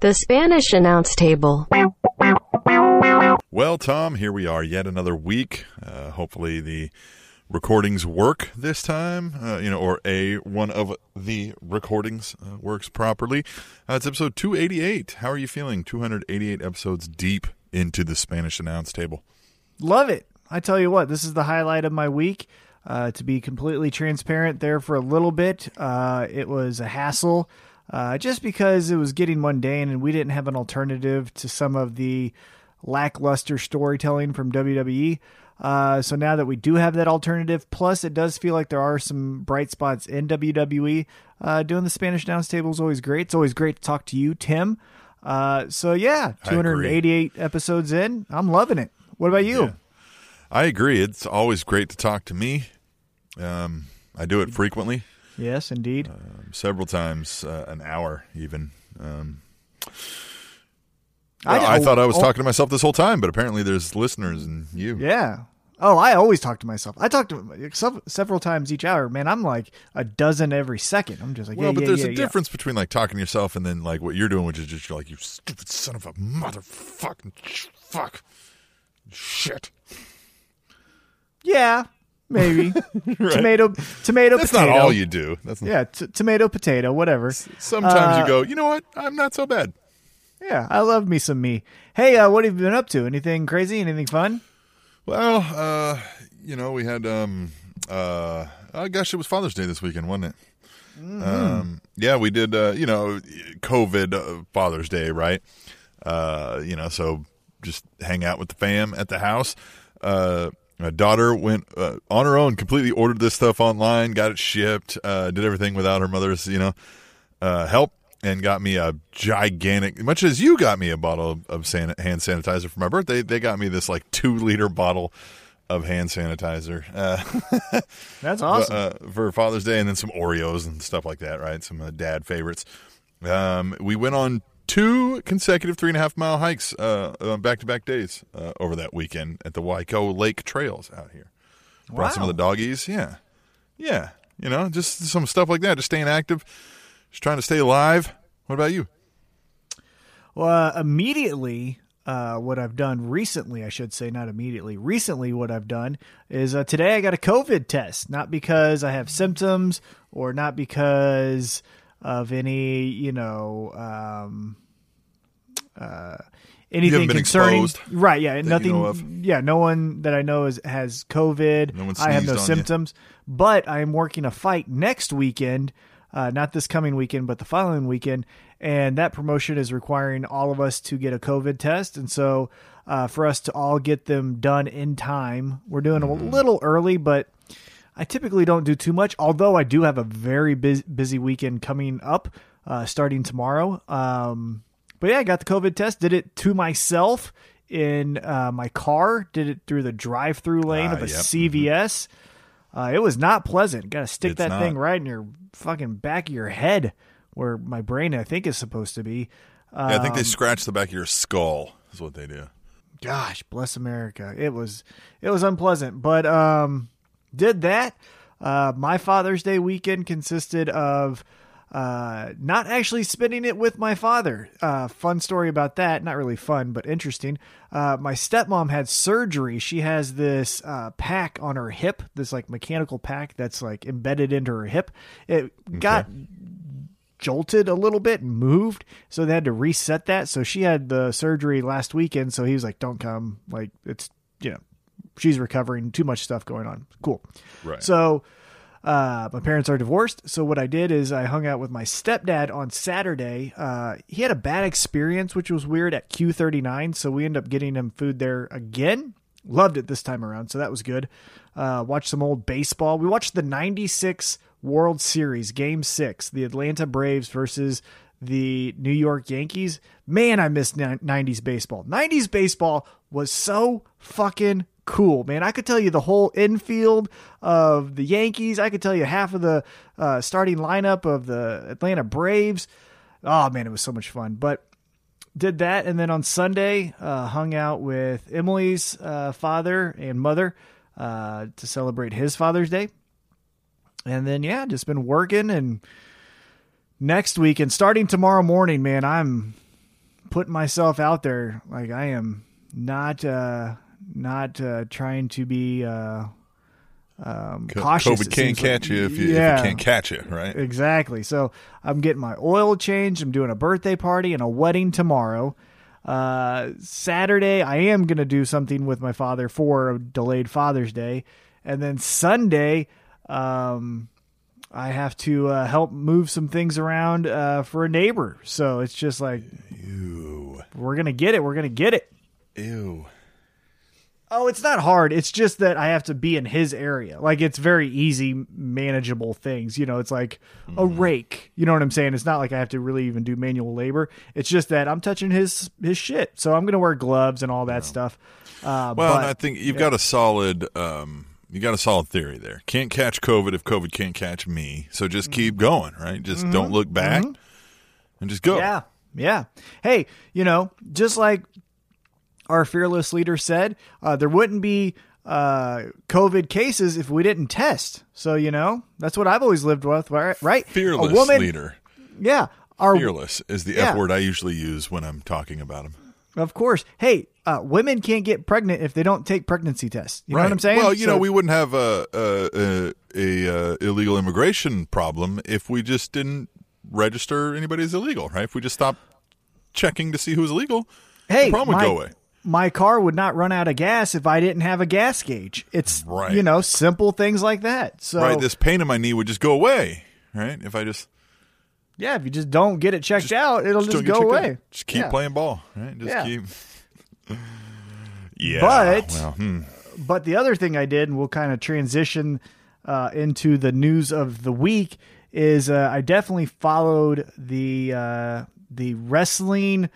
The Spanish announce table. Well, Tom, here we are, yet another week. Uh, hopefully, the recordings work this time, uh, you know, or a one of the recordings uh, works properly. Uh, it's episode 288. How are you feeling? 288 episodes deep into the Spanish announce table. Love it. I tell you what, this is the highlight of my week. Uh, to be completely transparent, there for a little bit, uh, it was a hassle uh, just because it was getting mundane and we didn't have an alternative to some of the lackluster storytelling from WWE. Uh, so now that we do have that alternative, plus it does feel like there are some bright spots in WWE. Uh, doing the Spanish Announce table is always great. It's always great to talk to you, Tim. Uh, so yeah, 288 episodes in, I'm loving it. What about you? Yeah. I agree. It's always great to talk to me. Um, I do it frequently. Yes, indeed. Um, several times, uh, an hour even. Um, I, I, oh, thought I was oh, talking to myself this whole time, but apparently there's listeners and you. Yeah. Oh, I always talk to myself. I talk to sev- several times each hour. Man, I'm like a dozen every second. I'm just like, well, yeah, but yeah, there's yeah, a difference between like talking to yourself and then like what you're doing, which is just you're like, you stupid son of a motherfucking fuck shit. Yeah, maybe tomato, tomato, That's potato. not all you do. That's not, Yeah, t- tomato, potato, whatever. Sometimes Uh, you go, you know what? I'm not so bad. Yeah, I love me some me. Hey, uh, what have you been up to? Anything crazy? Anything fun? Well, uh, you know, we had um uh I guess it was Father's Day this weekend, wasn't it? Um yeah, we did uh, you know, COVID uh, Father's Day, right? Uh, you know, so just hang out with the fam at the house. Uh my daughter went uh, on her own, completely ordered this stuff online, got it shipped, uh, did everything without her mother's, you know, uh, help, and got me a gigantic, much as you got me a bottle of, of san- hand sanitizer for my birthday. They got me this like two liter bottle of hand sanitizer uh, That's awesome. uh, for Father's Day, and then some Oreos and stuff like that. Right, some uh, dad favorites. Um, we went on two consecutive three and a half mile hikes uh, back to back days uh, over that weekend at the Waiko Lake Trails out here. Brought some of the doggies. Yeah, yeah. You know, just some stuff like that. Just staying active, just trying to stay alive. What about you? Well, uh, immediately, uh, what I've done recently, I should say, not immediately, recently, what I've done is uh, today I got a COVID test, not because I have symptoms or not because of any, you know, um, uh, anything concerning. exposed right? Yeah, you nothing. know? Yeah, no one that I know is, has COVID. No I have no on you? symptoms, but I am working a fight next weekend. Uh, not this coming weekend, but the following weekend. And that promotion is requiring all of us to get a COVID test. And so, uh, for us to all get them done in time, we're doing a little early, but I typically don't do too much. Although I do have a very busy, busy weekend coming up, uh, starting tomorrow. Um, but yeah, I got the COVID test. Did it to myself in uh, my car. Did it through the drive-through lane Ah, of a yep. CVS. Uh, it was not pleasant. Got to stick It's that not. thing right in your fucking back of your head, where my brain I think is supposed to be. Uh, Yeah, I think they scratch the back of your skull. Is what they do. gosh bless america it was it was unpleasant but um did that. Uh my father's day weekend consisted of uh not actually spending it with my father. Uh fun story about that. Not really fun but interesting. Uh my stepmom had surgery. She has this uh pack on her hip this like mechanical pack that's like embedded into her hip. It got jolted a little bit and moved so they had to reset that. So she had the surgery last weekend so he was like don't come. Like it's you know she's recovering too much stuff going on. Cool. Right. so uh, my parents are divorced. So what i did is i hung out with my stepdad on saturday. Uh, he had a bad experience which was weird at q39 so we ended up getting him food there again. Loved it this time around so that was good. Uh, watched some old baseball. We watched the 96 world series game six the atlanta braves versus the new york yankees. Man i missed 90s baseball. 90s baseball was so fucking cool man. I could tell you the whole infield of the yankees. I could tell you half of the uh, starting lineup of the atlanta braves. Oh man it was so much fun. But did that and then on sunday uh, hung out with emily's uh, father and mother uh, to celebrate his father's day. And then yeah just been working and next week and starting tomorrow morning, man, I'm putting myself out there. Like I am not uh not uh trying to be uh um Co- cautious. COVID can't like. catch you if you, yeah. if you can't catch it, right? Exactly. So I'm getting my oil changed. I'm doing a birthday party and a wedding tomorrow. Uh, Saturday, I am going to do something with my father for a delayed Father's Day. And then Sunday, um, I have to uh, help move some things around uh, for a neighbor. So it's just like, Ew. we're going to get it. We're going to get it. Ew. Oh, it's not hard. It's just that I have to be in his area. Like it's very easy, manageable things. You know, it's like a rake. You know what I'm saying? It's not like I have to really even do manual labor. It's just that I'm touching his his shit. So I'm gonna wear gloves and all that stuff. Uh, Well, but, and I think you've got a solid um you got a solid theory there. Can't catch COVID if COVID can't catch me. So just keep going, right? Just don't look back and just go. Mm-hmm. Yeah, yeah. Hey, you know, just like our fearless leader said, uh, there wouldn't be uh, COVID cases if we didn't test. So you know, that's what I've always lived with. Right? right? Fearless a woman, leader. Yeah. Our, Fearless is the Yeah. F word I usually use when I'm talking about him. Of course. Hey, uh, women can't get pregnant if they don't take pregnancy tests. You know what I'm saying? Well, you So- know, we wouldn't have a a, a, a uh, illegal immigration problem if we just didn't register anybody as illegal, right? If we just stopped checking to see who's illegal, hey, the problem would my, go away. My car would not run out of gas if I didn't have a gas gauge. It's Right. you know simple things like that. So Right, this pain in my knee would just go away, right? If I just yeah, if you just don't get it checked out, it'll just, don't go checked out. away. Just keep Yeah. playing ball, right? Just Yeah. keep. yeah, But- well, hmm. But the other thing I did, and we'll kind of transition uh, into the news of the week, is uh, I definitely followed the uh, the wrestling.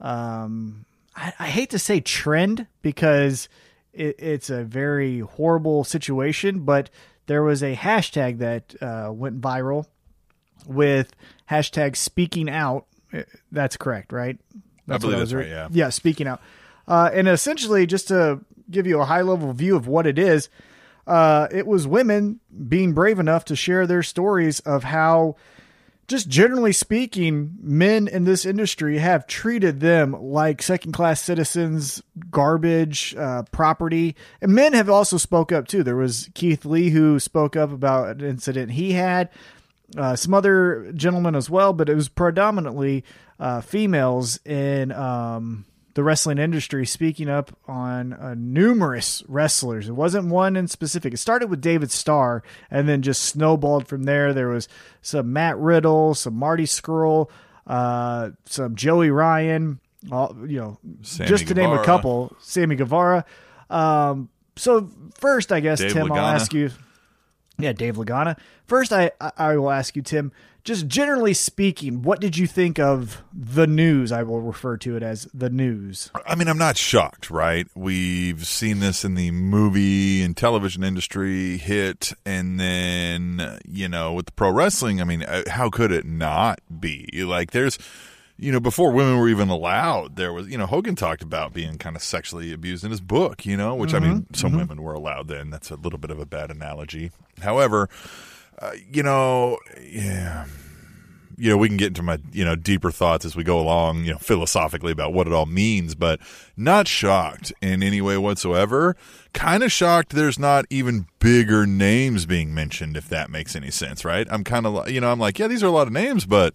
Um, I, I hate to say trend because it, it's a very horrible situation, but there was a hashtag that uh, went viral with hashtag speaking out. Uh, That's correct, right? That's believe that's right, yeah. Yeah, speaking out. Uh, and essentially, just to give you a high level view of what it is, uh, it was women being brave enough to share their stories of how, just generally speaking, men in this industry have treated them like second class citizens, garbage, uh, property. And men have also spoke up too. There was Keith Lee who spoke up about an incident he had uh, some other gentlemen as well, but it was predominantly uh, females in um, the wrestling industry speaking up on uh, numerous wrestlers. It wasn't one in specific. It started with David Starr and then just snowballed from there. There was some Matt Riddle, some Marty Scurll, uh, some Joey Ryan, all, you know, Sammy just to name a couple, Sammy Guevara. Um, so first, I guess, Dave Tim, I'll ask you. Yeah, Dave Lagana. First, I- I will ask you, Tim. Just generally speaking, what did you think of the news? I will refer to it as the news. I mean, I'm not shocked, right? We've seen this in the movie and television industry hit, and then, you know, with the pro wrestling, I mean, uh, how could it not be? Like, there's, you know, before women were even allowed, there was, you know, Hogan talked about being kind of sexually abused in his book, you know, which I mean, some women were allowed then. That's a little bit of a bad analogy. However, uh, you know, yeah you know, we can get into my, you know, deeper thoughts as we go along, you know, philosophically about what it all means, but not shocked in any way whatsoever. Kind of shocked there's not even bigger names being mentioned, if that makes any sense, right? I'm kind of, you know, I'm like, yeah, these are a lot of names, but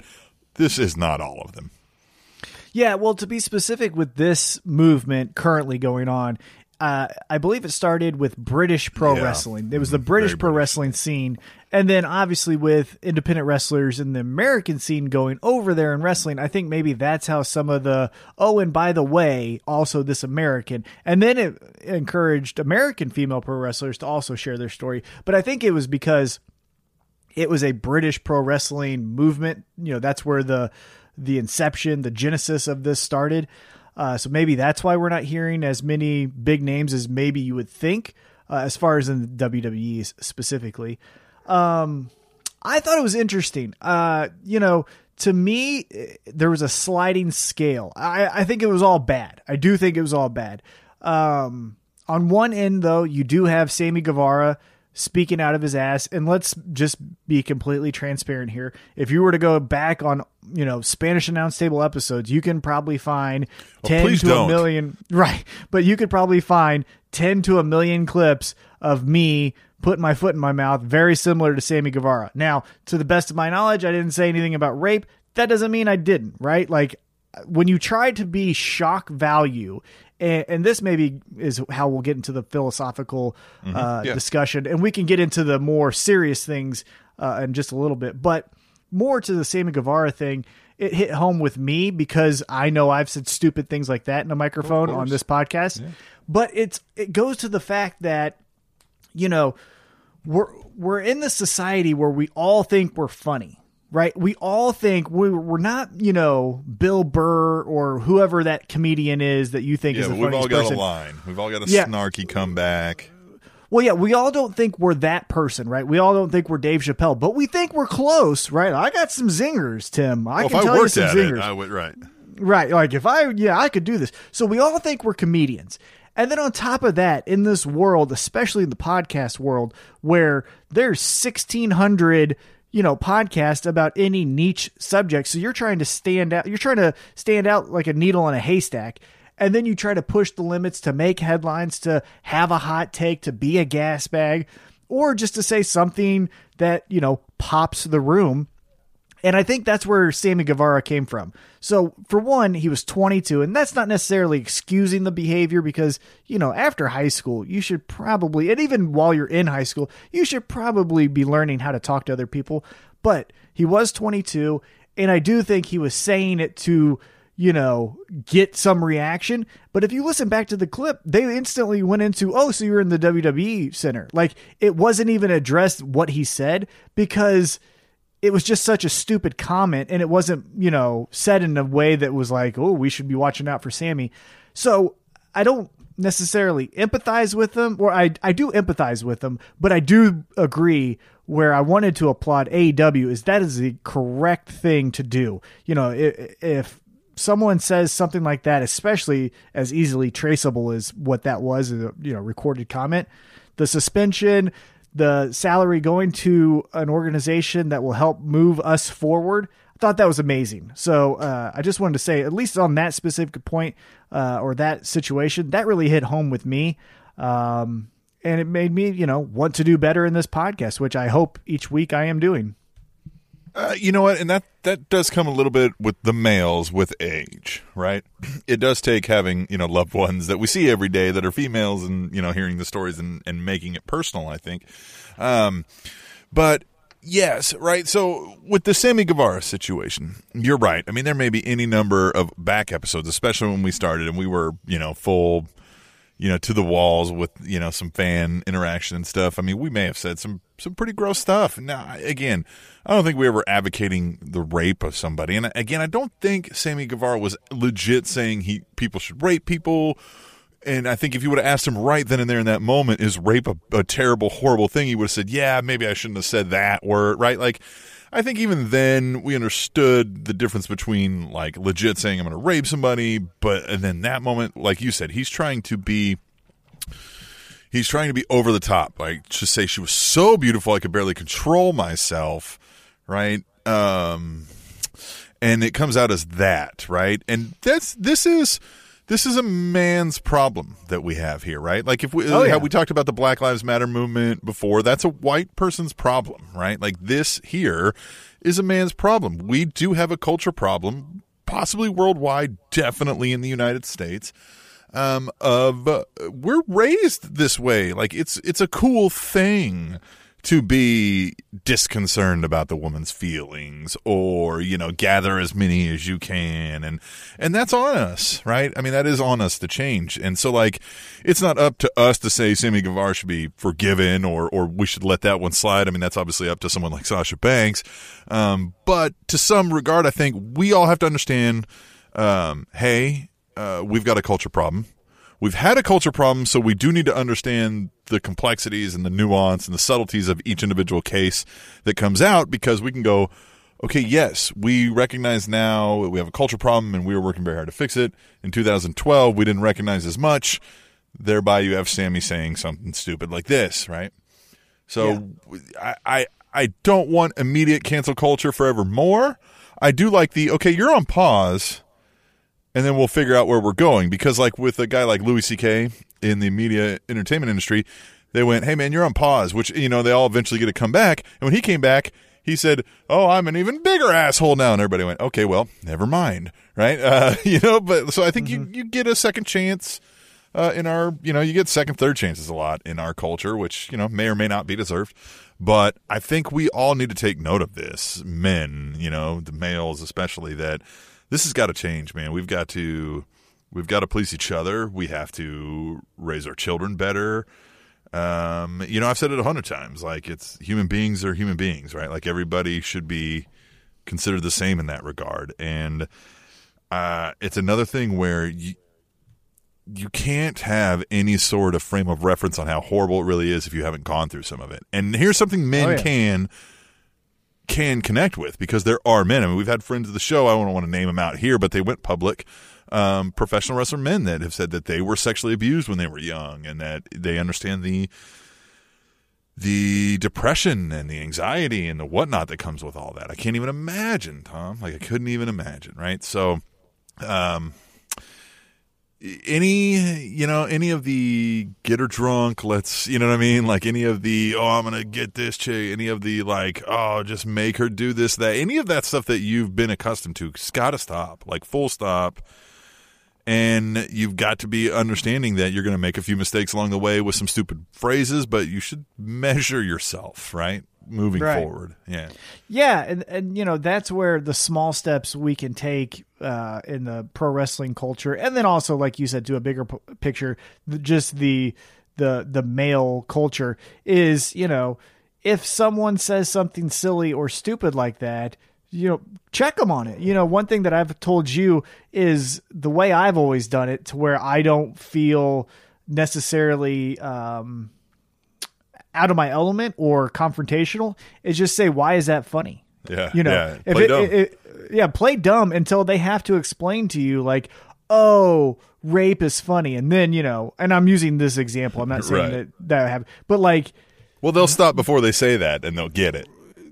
this is not all of them. Yeah, well, to be specific with this movement currently going on, uh, I believe it started with British pro Yeah. wrestling. It was the British Very pro British. wrestling scene, and then obviously with independent wrestlers in the American scene going over there and wrestling. I think maybe that's how some of the oh, and by the way, also this American, and then it encouraged American female pro wrestlers to also share their story. But I think it was because it was a British pro wrestling movement. You know, that's where the the inception, the genesis of this started. Uh, so maybe that's why we're not hearing as many big names as maybe you would think, uh, as far as in the WWE specifically. Um, I thought it was interesting. Uh, you know, to me, eh, there was a sliding scale. I, I think it was all bad. I do think it was all bad. Um, on one end, though, you do have Sammy Guevara speaking out of his ass. And let's just be completely transparent here. If you were to go back on, you know, Spanish announce table episodes, you can probably find ten to don't. a million. Right, but you could probably find ten to a million clips of me putting my foot in my mouth, very similar to Sammy Guevara. Now, to the best of my knowledge, I didn't say anything about rape. That doesn't mean I didn't, right? Like when you try to be shock value, and, and this maybe is how we'll get into the philosophical uh, Yeah. discussion, and we can get into the more serious things uh, in just a little bit. But more to the Sammy Guevara thing, it hit home with me because I know I've said stupid things like that in a microphone on this podcast. But it's it goes to the fact that you know we're we're in the society where we all think we're funny right we all think we're, we're not you know bill burr or whoever that comedian is that you think Yeah, is the we've all got person a line. We've all got a Yeah. snarky comeback. well yeah we all don't think we're that person right we all don't think we're dave chappelle but we think we're close right i got some zingers tim i Well, can I tell you some at zingers it, I would right. Right. Like if I, yeah, I could do this. So we all think we're comedians. And then on top of that, in this world, especially in the podcast world, where there's 1600, you know, podcasts about any niche subject. So you're trying to stand out, you're trying to stand out like a needle in a haystack. And then you try to push the limits to make headlines, to have a hot take, to be a gas bag, or just to say something that, you know, pops the room. And I think that's where Sammy Guevara came from. So, for one, he was 22, and that's not necessarily excusing the behavior because, you know, after high school, you should probably, and even while you're in high school, you should probably be learning how to talk to other people. But he was 22, and I do think he was saying it to, you know, get some reaction. But if you listen back to the clip, they instantly went into, oh, so you're in the WWE center. Like, it wasn't even addressed what he said because it was just such a stupid comment and it wasn't, you know, said in a way that was like, oh, we should be watching out for Sammy. So I don't necessarily empathize with them, or I, I do empathize with them, but I do agree where I wanted to applaud AEW is that is the correct thing to do. You know, if, if someone says something like that, especially as easily traceable as what that was, you know, recorded comment, the suspension, the salary going to an organization that will help move us forward. I thought that was amazing. So uh, I just wanted to say, at least on that specific point uh, or that situation, that really hit home with me. Um, and it made me, you know, want to do better in this podcast, which I hope each week I am doing. Uh, you know what? And that that does come a little bit with the males with age, right? It does take having you know loved ones that we see every day that are females, and you know hearing the stories and and making it personal. I think, um, but yes, right. So with the Sammy Guevara situation, you're right. I mean, there may be any number of back episodes, especially when we started and we were you know full you know, to the walls with, you know, some fan interaction and stuff. I mean, we may have said some some pretty gross stuff. Now, again, I don't think we were advocating the rape of somebody. And again, I don't think Sammy Guevara was legit saying he people should rape people. And I think if you would have asked him right then and there in that moment, is rape a, a terrible, horrible thing? He would have said, "Yeah, maybe I shouldn't have said that word." Right? Like, I think even then we understood the difference between like legit saying I'm going to rape somebody, but and then that moment, like you said, he's trying to be he's trying to be over the top, like to say she was so beautiful I could barely control myself, right? Um, and it comes out as that, right? And that's this is this is a man's problem that we have here, right? Like if we Oh, yeah. how we talked about the Black Lives Matter movement before, that's a white person's problem, right? Like this here is a man's problem. We do have a culture problem, possibly worldwide, definitely in the United States um, of uh, we're raised this way. Like it's it's a cool thing to be disconcerted about the woman's feelings or you know gather as many as you can. And and that's on us right? I mean that is on us to change. And so like it's not up to us to say sammy guevara should be forgiven or or we should let that one slide. I mean that's obviously up to someone like sasha banks. Um but to some regard i think we all have to understand um hey uh, we've got a culture problem. We've had a culture problem, so we do need to understand the complexities and the nuance and the subtleties of each individual case that comes out because we can go, okay, yes, we recognize now we have a culture problem and we were working very hard to fix it. In 2012, we didn't recognize as much. Thereby, you have Sammy saying something stupid like this, right? So I, I I don't want immediate cancel culture forevermore. I do like the okay, you're on pause, and then we'll figure out where we're going. Because like with a guy like Louis C.K. in the media entertainment industry, they went, "Hey man, you're on pause," which you know they all eventually get to come back. And when he came back, he said, "Oh, I'm an even bigger asshole now," and everybody went, "Okay, well, never mind." Right? Uh, you know, but so I think you you get a second chance. Uh, in our, you know, you get second, third chances a lot in our culture, which you know may or may not be deserved. But I think we all need to take note of this, men, you know, the males especially, that this has got to change, man. We've got to, we've got to police each other. We have to raise our children better. Um, you know, I've said it a hundred times. Like it's human beings are human beings, right? Like everybody should be considered the same in that regard. And uh, it's another thing where you, you can't have any sort of frame of reference on how horrible it really is if you haven't gone through some of it. And here's something men Oh, yeah. can can connect with because there are men. I mean, we've had friends of the show. I don't want to name them out here, but they went public. Um, professional wrestler men that have said that they were sexually abused when they were young and that they understand the the depression and the anxiety and the whatnot that comes with all that. I can't even imagine, Tom. Like I couldn't even imagine, right? So, um, any you know any of the get her drunk let's you know what i mean like any of the oh i'm gonna get this chick any of the like oh just make her do this that any of that stuff that you've been accustomed to gotta stop like full stop and you've got to be understanding that you're going to make a few mistakes along the way with some stupid phrases but you should measure yourself right moving Right. forward yeah Yeah, and and you know that's where the small steps we can take uh, in the pro wrestling culture, and then also, like you said, to a bigger p- picture, just the the the male culture is you know if someone says something silly or stupid like that. You know, check them on it. You know, one thing that I've told you is the way I've always done it, to where I don't feel necessarily um, out of my element or confrontational is just say why is that funny yeah you know yeah. if Play it, dumb. it- it- yeah play dumb until they have to explain to you like oh rape is funny and then you know and i'm using this example i'm not saying Right. that that happened but like well they'll stop before they say that and they'll get it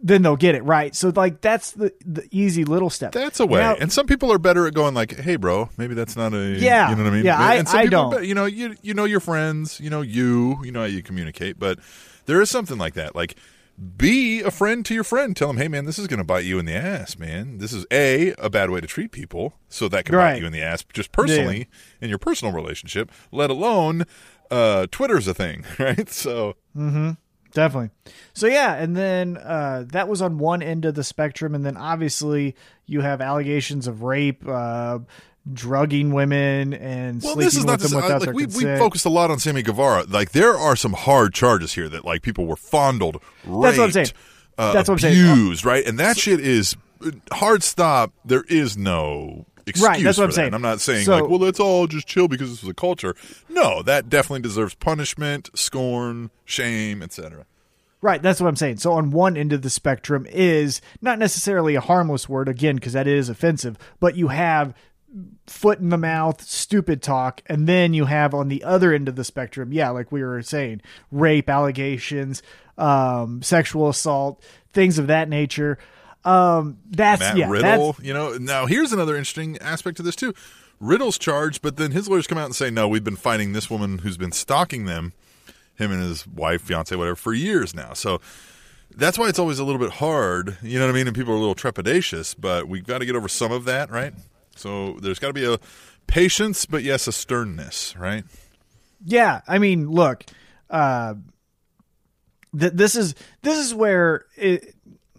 then they'll get it right so like that's the the easy little step That's a way. Now- and some people are better at going like, "Hey, bro, maybe that's not a Yeah. You know what I mean? Yeah, I- and some I people don't. better- you know, you you know your friends, you know you, you know how you communicate, but there is something like that. Like, be a friend to your friend. Tell them, "Hey, man, this is going to bite you in the ass, man. This is a a bad way to treat people, so that can bite you in the ass, just personally in your personal relationship. Let alone." Uh, Twitter's a thing, right? So Definitely. So yeah, and then uh, that was on one end of the spectrum, and then obviously you have allegations of rape, uh, drugging women, and Well, sleeping this is not with to them say, without like we we focused a lot on Sammy Guevara. Like there are some hard charges here that like people were fondled, raped, That's what I'm saying. Uh, That's what I'm saying. abused, right? And that shit is uh, hard stop. There is no excuse Right, that's for what I'm that. saying. And I'm not saying So- like, well, let's all just chill because this was a culture. No, that definitely deserves punishment, scorn, shame, etc. Right, that's what I'm saying. So on one end of the spectrum is not necessarily a harmless word again because that is offensive, but you have foot in the mouth, stupid talk, and then you have on the other end of the spectrum, yeah, like we were saying, rape allegations, um, sexual assault, things of that nature. Um, that's Matt yeah, Riddle, that's you know. Now here's another interesting aspect to this too. Riddle's charged, but then his lawyers come out and say, "No, we've been fighting this woman who's been stalking them, him and his wife, fiance, whatever, for years now." So that's why it's always a little bit hard, you know what I mean? And people are a little trepidatious, but we've got to get over some of that, right? So there's got to be a patience, but yes, a sternness, right? Yeah, I mean, look, uh, th- this is this is where it,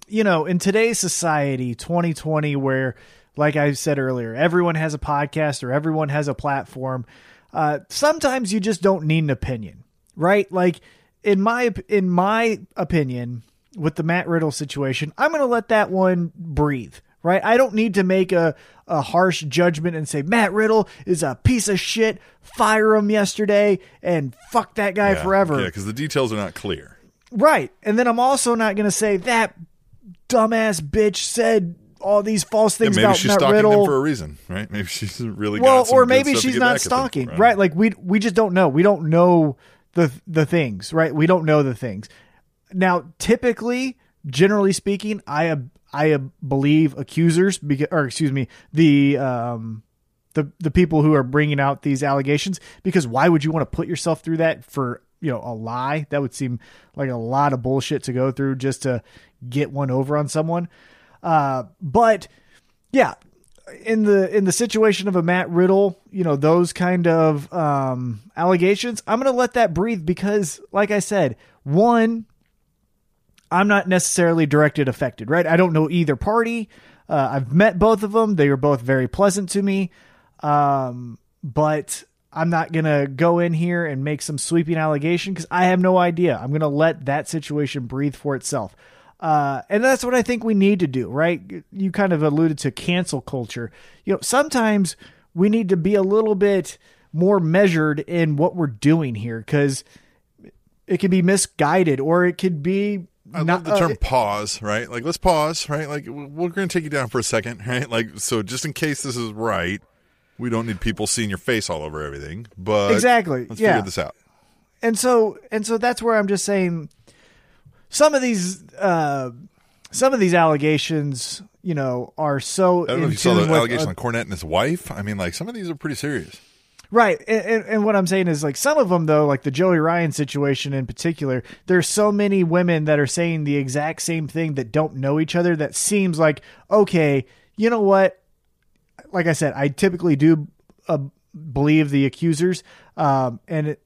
you know, in today's society, 2020, where, like I said earlier, everyone has a podcast or everyone has a platform. Uh, sometimes you just don't need an opinion, right? Like in my in my opinion, with the Matt Riddle situation, I'm going to let that one breathe. Right, I don't need to make a, a harsh judgment and say Matt Riddle is a piece of shit. Fire him yesterday and fuck that guy Yeah, forever. Yeah, because the details are not clear. Right. And then I'm also not going to say that dumbass bitch said all these false Yeah, things maybe about she's Matt stalking Riddle. them for a reason, right? Maybe she's really well, or maybe she's not back at them, stalking. Right. Like we we just don't know. We don't know the the things, right? We don't know the things. now, typically, generally speaking, I I believe accusers, or excuse me, the um, the the people who are bringing out these allegations, because why would you want to put yourself through that for you know a lie? That would seem like a lot of bullshit to go through just to get one over on someone. Uh, but yeah, in the in the situation of a Matt Riddle, you know those kind of um, allegations, I'm going to let that breathe because, like I said, one, I'm not necessarily directed affected, right? I don't know either party. Uh, I've met both of them; they were both very pleasant to me, um, but I'm not going to go in here and make some sweeping allegation because I have no idea. I'm going to let that situation breathe for itself. Uh, and that's what I think we need to do, right? You kind of alluded to cancel culture. You know, sometimes we need to be a little bit more measured in what we're doing here because it could be misguided or it could be. I not, love the term uh, pause, right? Like, let's pause, right? Like, we're going to take you down for a second, right? Like, so just in case this is right, we don't need people seeing your face all over everything, but exactly, let's yeah. figure this out. And so, and so that's where I'm just saying some of these uh, some of these allegations, you know, are so. I don't know if you saw the allegation on Cornette and his wife. I mean, like some of these are pretty serious. Right. And, and, and, what I'm saying is, like, some of them, though, like the Joey Ryan situation in particular, there's so many women that are saying the exact same thing that don't know each other that seems like, okay, you know what? Like I said, I typically do uh, believe the accusers. Um, and it,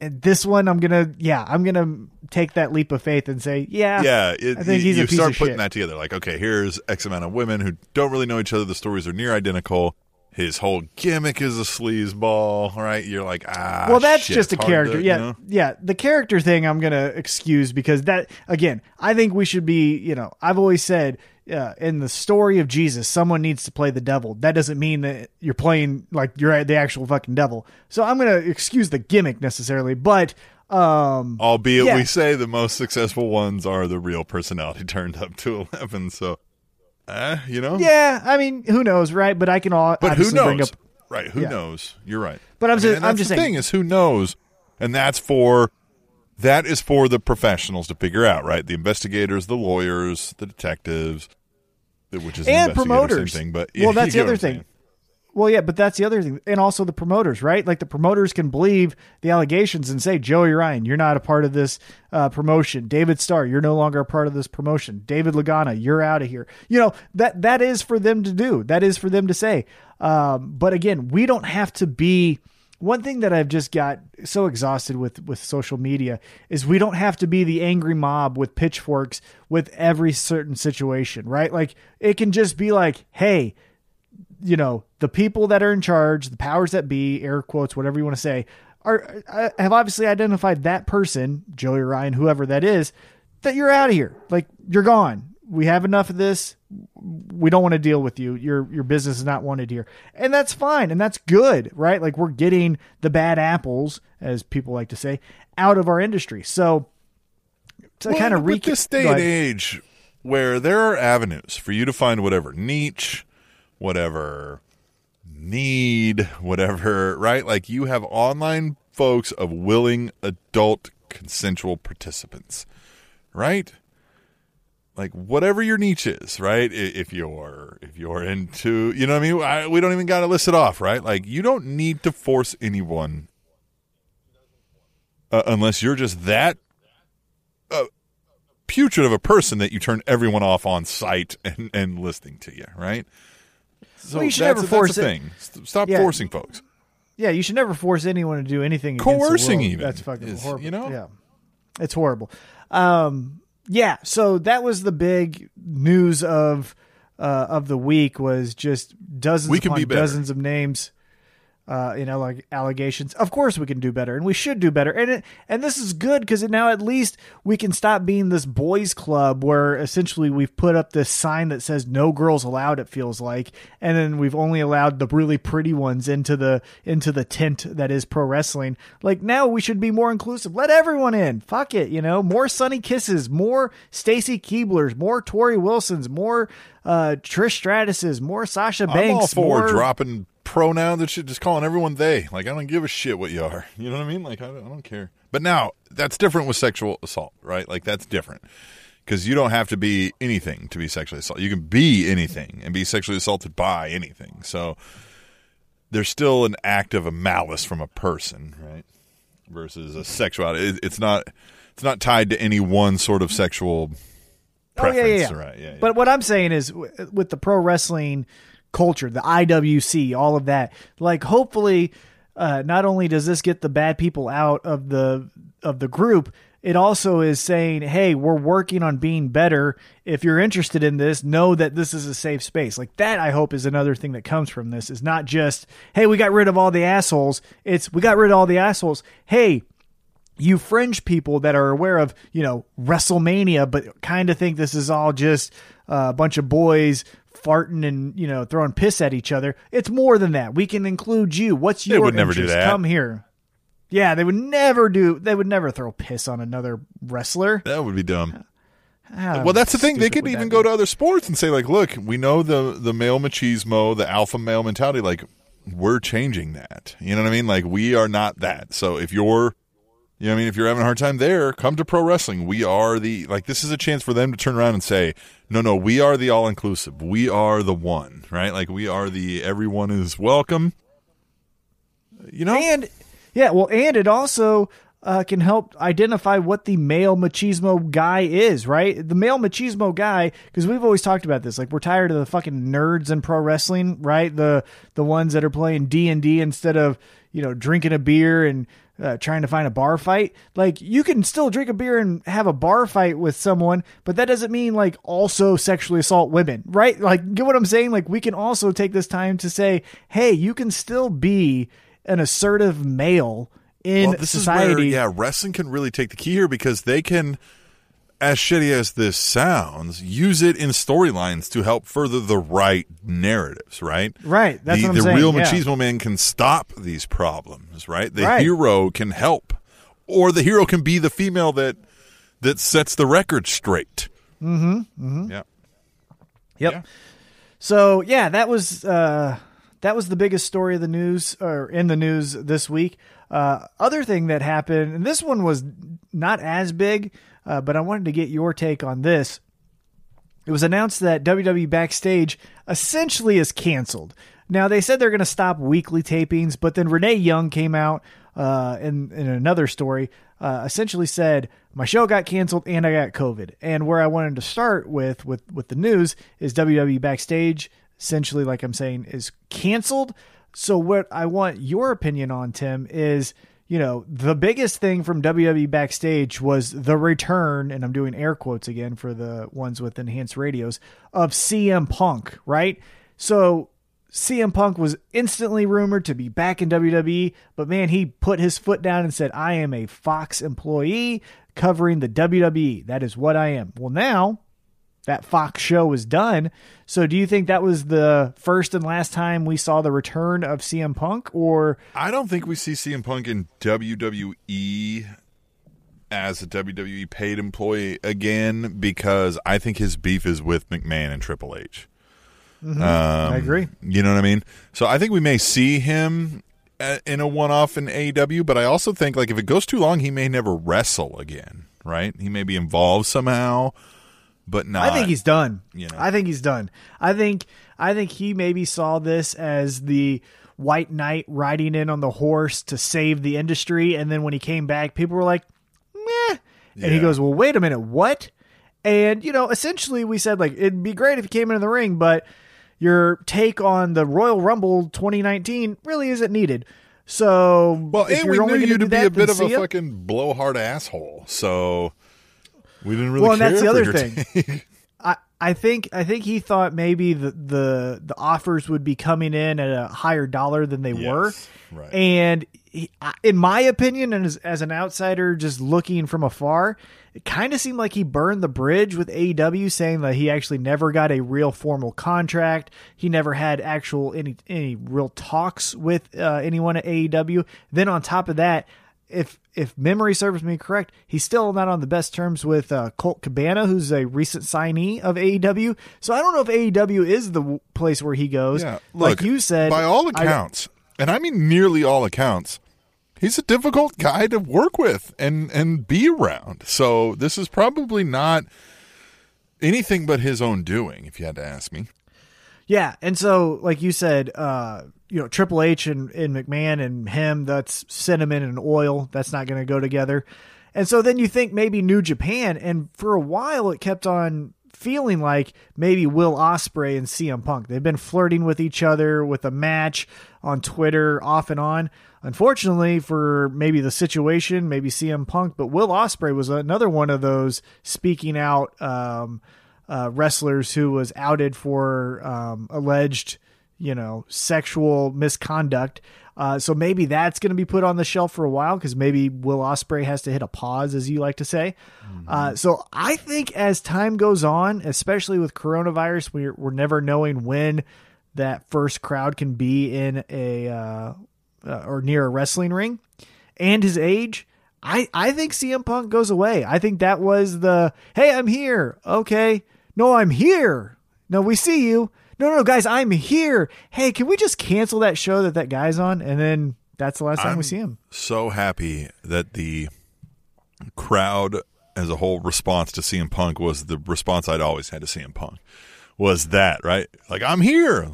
and this one, I'm gonna, yeah, I'm gonna take that leap of faith and say, yeah, yeah. It, I think he's you a piece start putting shit. that together. Like, okay, here's X amount of women who don't really know each other. The stories are near identical. His whole gimmick is a sleazeball, right? You're like, ah. Well, that's shit, just a character. To, yeah, you know? yeah. The character thing, I'm gonna excuse because that again, I think we should be. You know, I've always said uh, in the story of Jesus, someone needs to play the devil. That doesn't mean that you're playing like you're the actual fucking devil. So I'm going to excuse the gimmick necessarily, but um albeit yeah. we say the most successful ones are the real personality turned up to 11 so uh, you know yeah i mean who knows right but i can all but who knows up, right who yeah. knows you're right but i'm I just mean, i'm just the saying thing is who knows and that's for that is for the professionals to figure out, right? The investigators, the lawyers, the detectives, which is and an promoters. Thing, but well, that's the other thing. Well, yeah, but that's the other thing, and also the promoters, right? Like the promoters can believe the allegations and say, Joey Ryan, you're not a part of this uh, promotion. David Starr, you're no longer a part of this promotion. David Lagana, you're out of here. You know that that is for them to do. That is for them to say. Um, but again, we don't have to be one thing that I've just got so exhausted with with social media is we don't have to be the angry mob with pitchforks with every certain situation, right? Like it can just be like, hey, you know, the people that are in charge, the powers that be, air quotes, whatever you want to say, are uh, have obviously identified that person, Joey Ryan, whoever that is, that you're out of here. Like you're gone we have enough of this. We don't want to deal with you. Your your business is not wanted here, and that's fine, and that's good, right? Like we're getting the bad apples, as people like to say, out of our industry. So to well, kind of recap this day and age, where there are avenues for you to find whatever niche, whatever need, whatever, right? Like you have online folks of willing adult consensual participants, right? like whatever your niche is, right? If you're if you're into, you know what I mean? I, we don't even got to list it off, right? Like you don't need to force anyone uh, unless you're just that uh, putrid of a person that you turn everyone off on site and, and listening to you, right? So well, you should never force that's thing. Stop yeah. forcing folks. Yeah, you should never force anyone to do anything. Coercing, even that's fucking is, horrible. You know, yeah, it's horrible. Um, yeah, so that was the big news of uh, of the week was just dozens we can be dozens of names uh, you know, like allegations. Of course, we can do better, and we should do better. And it, and this is good because now at least we can stop being this boys' club where essentially we've put up this sign that says "No girls allowed." It feels like, and then we've only allowed the really pretty ones into the into the tent that is pro wrestling. Like now, we should be more inclusive. Let everyone in. Fuck it, you know. More sunny Kisses, more Stacy Keiblers, more Torrie Wilsons, more uh, Trish Stratuses, more Sasha Banks. I'm all for more, dropping pronoun that shit, just calling everyone they. Like I don't give a shit what you are. You know what I mean? Like I don't, I don't care. But now that's different with sexual assault, right? Like that's different because you don't have to be anything to be sexually assaulted. You can be anything and be sexually assaulted by anything. So there's still an act of a malice from a person, right? Versus a sexuality. It, it's not. It's not tied to any one sort of sexual Oh yeah, yeah, yeah. right? Yeah, yeah. But what I'm saying is, w- with the pro wrestling culture, the IWC, all of that, like hopefully, uh, not only does this get the bad people out of the of the group, it also is saying, hey, we're working on being better. If you're interested in this, know that this is a safe space. Like that, I hope is another thing that comes from this. Is not just, hey, we got rid of all the assholes. It's we got rid of all the assholes. Hey, you fringe people that are aware of, you know, WrestleMania, but kind of think this is all just uh, a bunch of boys farting and, you know, throwing piss at each other. It's more than that. We can include you. What's your they would never do that. Come here. Yeah, they would never do. They would never throw piss on another wrestler. that would be dumb. How Well, that's the thing. They could even go be? to other sports and say, like, look, we know the the male machismo, the alpha male mentality. Like, we're changing that. You know what I mean? Like, we are not that. So if you're, you I mean, if you're having a hard time there, come to pro wrestling. We are the like. This is a chance for them to turn around and say, no, no, we are the all inclusive. We are the one, right? Like, we are the everyone is welcome. You know, And yeah, well, and it also uh, can help identify what the male machismo guy is, right? The male machismo guy, because we've always talked about this. Like we're tired of the fucking nerds in pro wrestling, right? The the ones that are playing D and D instead of you know drinking a beer and uh, trying to find a bar fight. Like you can still drink a beer and have a bar fight with someone, but that doesn't mean like also sexually assault women, right? Like get what I'm saying? Like we can also take this time to say, hey, you can still be an assertive male in well, this society. is where yeah, wrestling can really take the key here because they can, as shitty as this sounds, use it in storylines to help further the right narratives. Right, Right, that's the, what I'm the saying, real yeah. machismo man can stop these problems. Right, the Right. hero can help, or the hero can be the female that that sets the record straight. Mm-hmm. mm-hmm. Yeah. Yep. Yeah. So yeah, that was uh, that was the biggest story of the news or in the news this week. Uh, other thing that happened, and this one was not as big, uh, but I wanted to get your take on this. It was announced that WWE Backstage essentially is canceled. Now they said they're going to stop weekly tapings, but then Renee Young came out uh, in in another story, uh, essentially said my show got canceled and I got COVID. And where I wanted to start with with with the news is WWE Backstage essentially, like I'm saying, is canceled. So what I want your opinion on, Tim, is you know, the biggest thing from WWE backstage was the return, and I'm doing air quotes again for the ones with enhanced radios, of CM Punk, right? So CM Punk was instantly rumored to be back in WWE, but man, he put his foot down and said, I am a Fox employee covering the WWE. That is what I am. Well, now that Fox show was done. So do you think that was the first and last time we saw the return of CM Punk or I don't think we see CM Punk in WWE as a WWE paid employee again because I think his beef is with McMahon and Triple H. Um, I agree. You know what I mean? So I think we may see him in a one-off in AEW, but I also think like if it goes too long, he may never wrestle again. Right? He may be involved somehow, but not. I think he's done. you know. I think he's done. I think I think he maybe saw this as the white knight riding in on the horse to save the industry, and then when he came back, people were like, "Meh," and he goes, "Well, wait a minute, what?" And you know, essentially, we said like it'd be great if he came into the ring, but your take on the Royal Rumble 2019 really isn't needed. So, Well, and we only knew you to be that, a bit of a fucking blowhard asshole. So we didn't really well, and that's the other thing. take. I, I think I think he thought maybe the, the the offers would be coming in at a higher dollar than they were, right. and he, in my opinion, and as, as an outsider just looking from afar, it kind of seemed like he burned the bridge with AEW, saying that he actually never got a real formal contract. He never had actual any any real talks with uh, anyone at AEW. Then on top of that, if if memory serves me correct, he's still not on the best terms with uh, Colt Cabana, who's a recent signee of AEW. So I don't know if AEW is the w- place where he goes. Yeah, like you said, by all I- accounts, and I mean nearly all accounts, he's a difficult guy to work with and and be around. So this is probably not anything but his own doing, if you had to ask me. Yeah, and so like you said, uh, you know, Triple H and, and McMahon and him, that's cinnamon and oil. That's not going to go together. And so then you think maybe New Japan, and for a while it kept on feeling like maybe Will Ospreay and CM Punk. They've been flirting with each other with a match on Twitter off and on. Unfortunately for maybe the situation, maybe CM Punk, but Will Ospreay was another one of those speaking out um, uh, wrestlers who was outed for um, alleged, you know, sexual misconduct. Uh, so maybe that's going to be put on the shelf for a while because maybe Will Ospreay has to hit a pause, as you like to say. Mm-hmm. Uh, so I think as time goes on, especially with coronavirus, we're we're never knowing when that first crowd can be in a uh, uh or near a wrestling ring, and his age. I, I think CM Punk goes away. I think that was the hey, I'm here. Okay. No, I'm here. No, we see you. No, no, guys, I'm here. Hey, can we just cancel that show that that guy's on? And then that's the last time I'm we see him. So happy that the crowd as a whole response to CM Punk was the response I'd always had to CM Punk was that, right? Like, I'm here.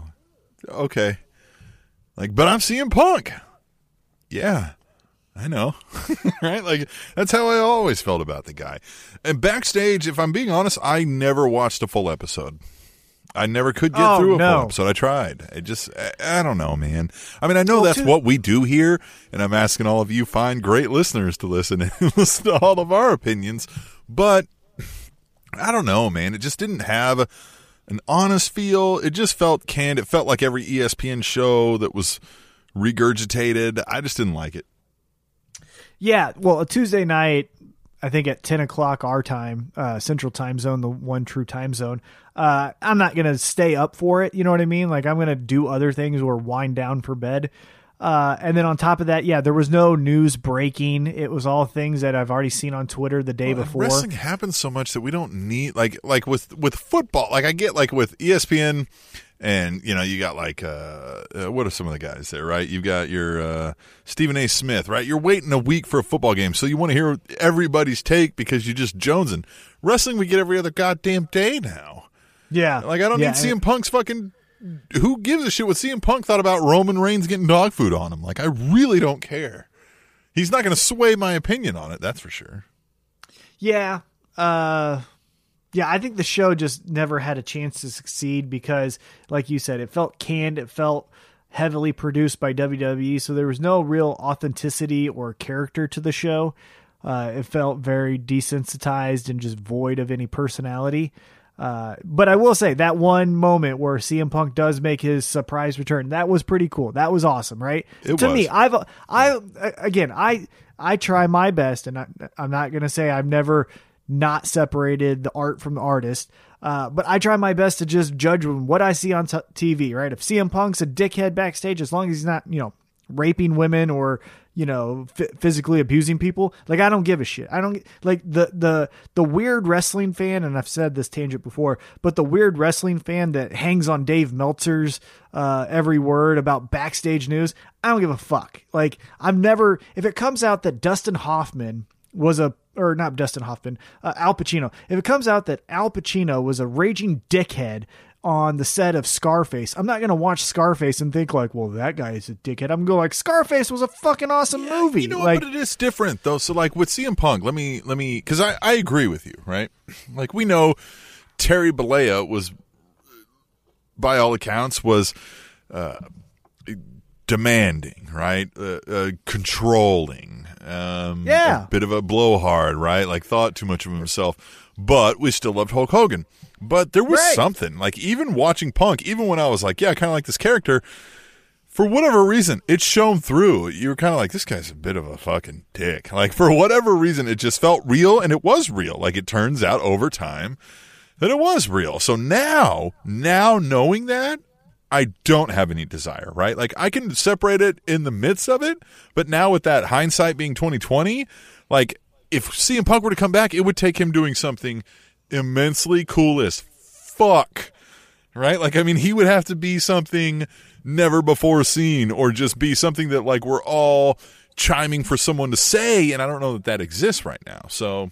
Okay. Like, but I'm CM Punk. Yeah. I know. right? Like that's how I always felt about the guy. And backstage, if I'm being honest, I never watched a full episode. I never could get Oh, through a no. full episode. I tried. I just, I, I don't know, man. I mean, I know Well, that's too- what we do here, and I'm asking all of you fine, great listeners to listen and listen to all of our opinions. But I don't know, man. It just didn't have an honest feel. It just felt canned. It felt like every ESPN show that was regurgitated. I just didn't like it. Yeah, well, a Tuesday night, I think at ten o'clock our time, uh, Central Time Zone, the one true time zone. Uh, I'm not gonna stay up for it. You know what I mean? Like I'm gonna do other things or wind down for bed. Uh, and then on top of that, yeah, there was no news breaking. It was all things that I've already seen on Twitter the day Well, before. Wrestling happens so much that we don't need like like with with football. Like I get like with ESPN, and you know you got like uh, uh what are some of the guys there, right? You've got your uh, Stephen A. Smith, right? You're waiting a week for a football game, so you want to hear everybody's take because you just jonesing. Wrestling we get every other goddamn day now. Yeah, Like I don't yeah, need CM Punk's fucking. Who gives a shit what CM Punk thought about Roman Reigns getting dog food on him? Like I really don't care. He's not going to sway my opinion on it. That's for sure. Yeah. Uh yeah, I think the show just never had a chance to succeed because like you said, it felt canned, it felt heavily produced by WWE, so there was no real authenticity or character to the show. Uh, it felt very desensitized and just void of any personality. Uh, but I will say that one moment where CM Punk does make his surprise return, that was pretty cool. That was awesome, right? It to was. me, I've I again I I try my best, and I, I'm not gonna say I've never not separated the art from the artist. Uh, but I try my best to just judge what I see on t- TV. Right? If CM Punk's a dickhead backstage, as long as he's not you know raping women or you know f- physically abusing people, like I don't give a shit. I don't like the the the weird wrestling fan, and I've said this tangent before, but the weird wrestling fan that hangs on Dave Meltzer's uh, every word about backstage news. I don't give a fuck. Like I've never if it comes out that Dustin Hoffman was a or not Dustin Hoffman, uh, Al Pacino. If it comes out that Al Pacino was a raging dickhead on the set of Scarface, I'm not going to watch Scarface and think like, well, that guy is a dickhead. I'm going to go like, Scarface was a fucking awesome movie. You know, like, what, but it is different though. So like with CM Punk, let me let me because I I agree with you, right? Like we know Terry Bollea was, by all accounts, was uh, demanding, right? Uh, uh, controlling, um, Yeah. a bit of a blowhard, right? Like thought too much of himself, but we still loved Hulk Hogan. But there was Right. something like even watching Punk, even when I was like, yeah, I kind of like this character for whatever reason, it's shown through. You were kind of like, this guy's a bit of a fucking dick. Like, for whatever reason, it just felt real, and it was real. Like, it turns out over time that it was real. So now, now knowing that, I don't have any desire, right? Like, I can separate it in the midst of it, but now with that hindsight being 2020, like, if CM Punk were to come back, it would take him doing something immensely cool as fuck right? Like, I mean, he would have to be something never before seen, or just be something that like we're all chiming for someone to say, and I don't know that that exists right now. So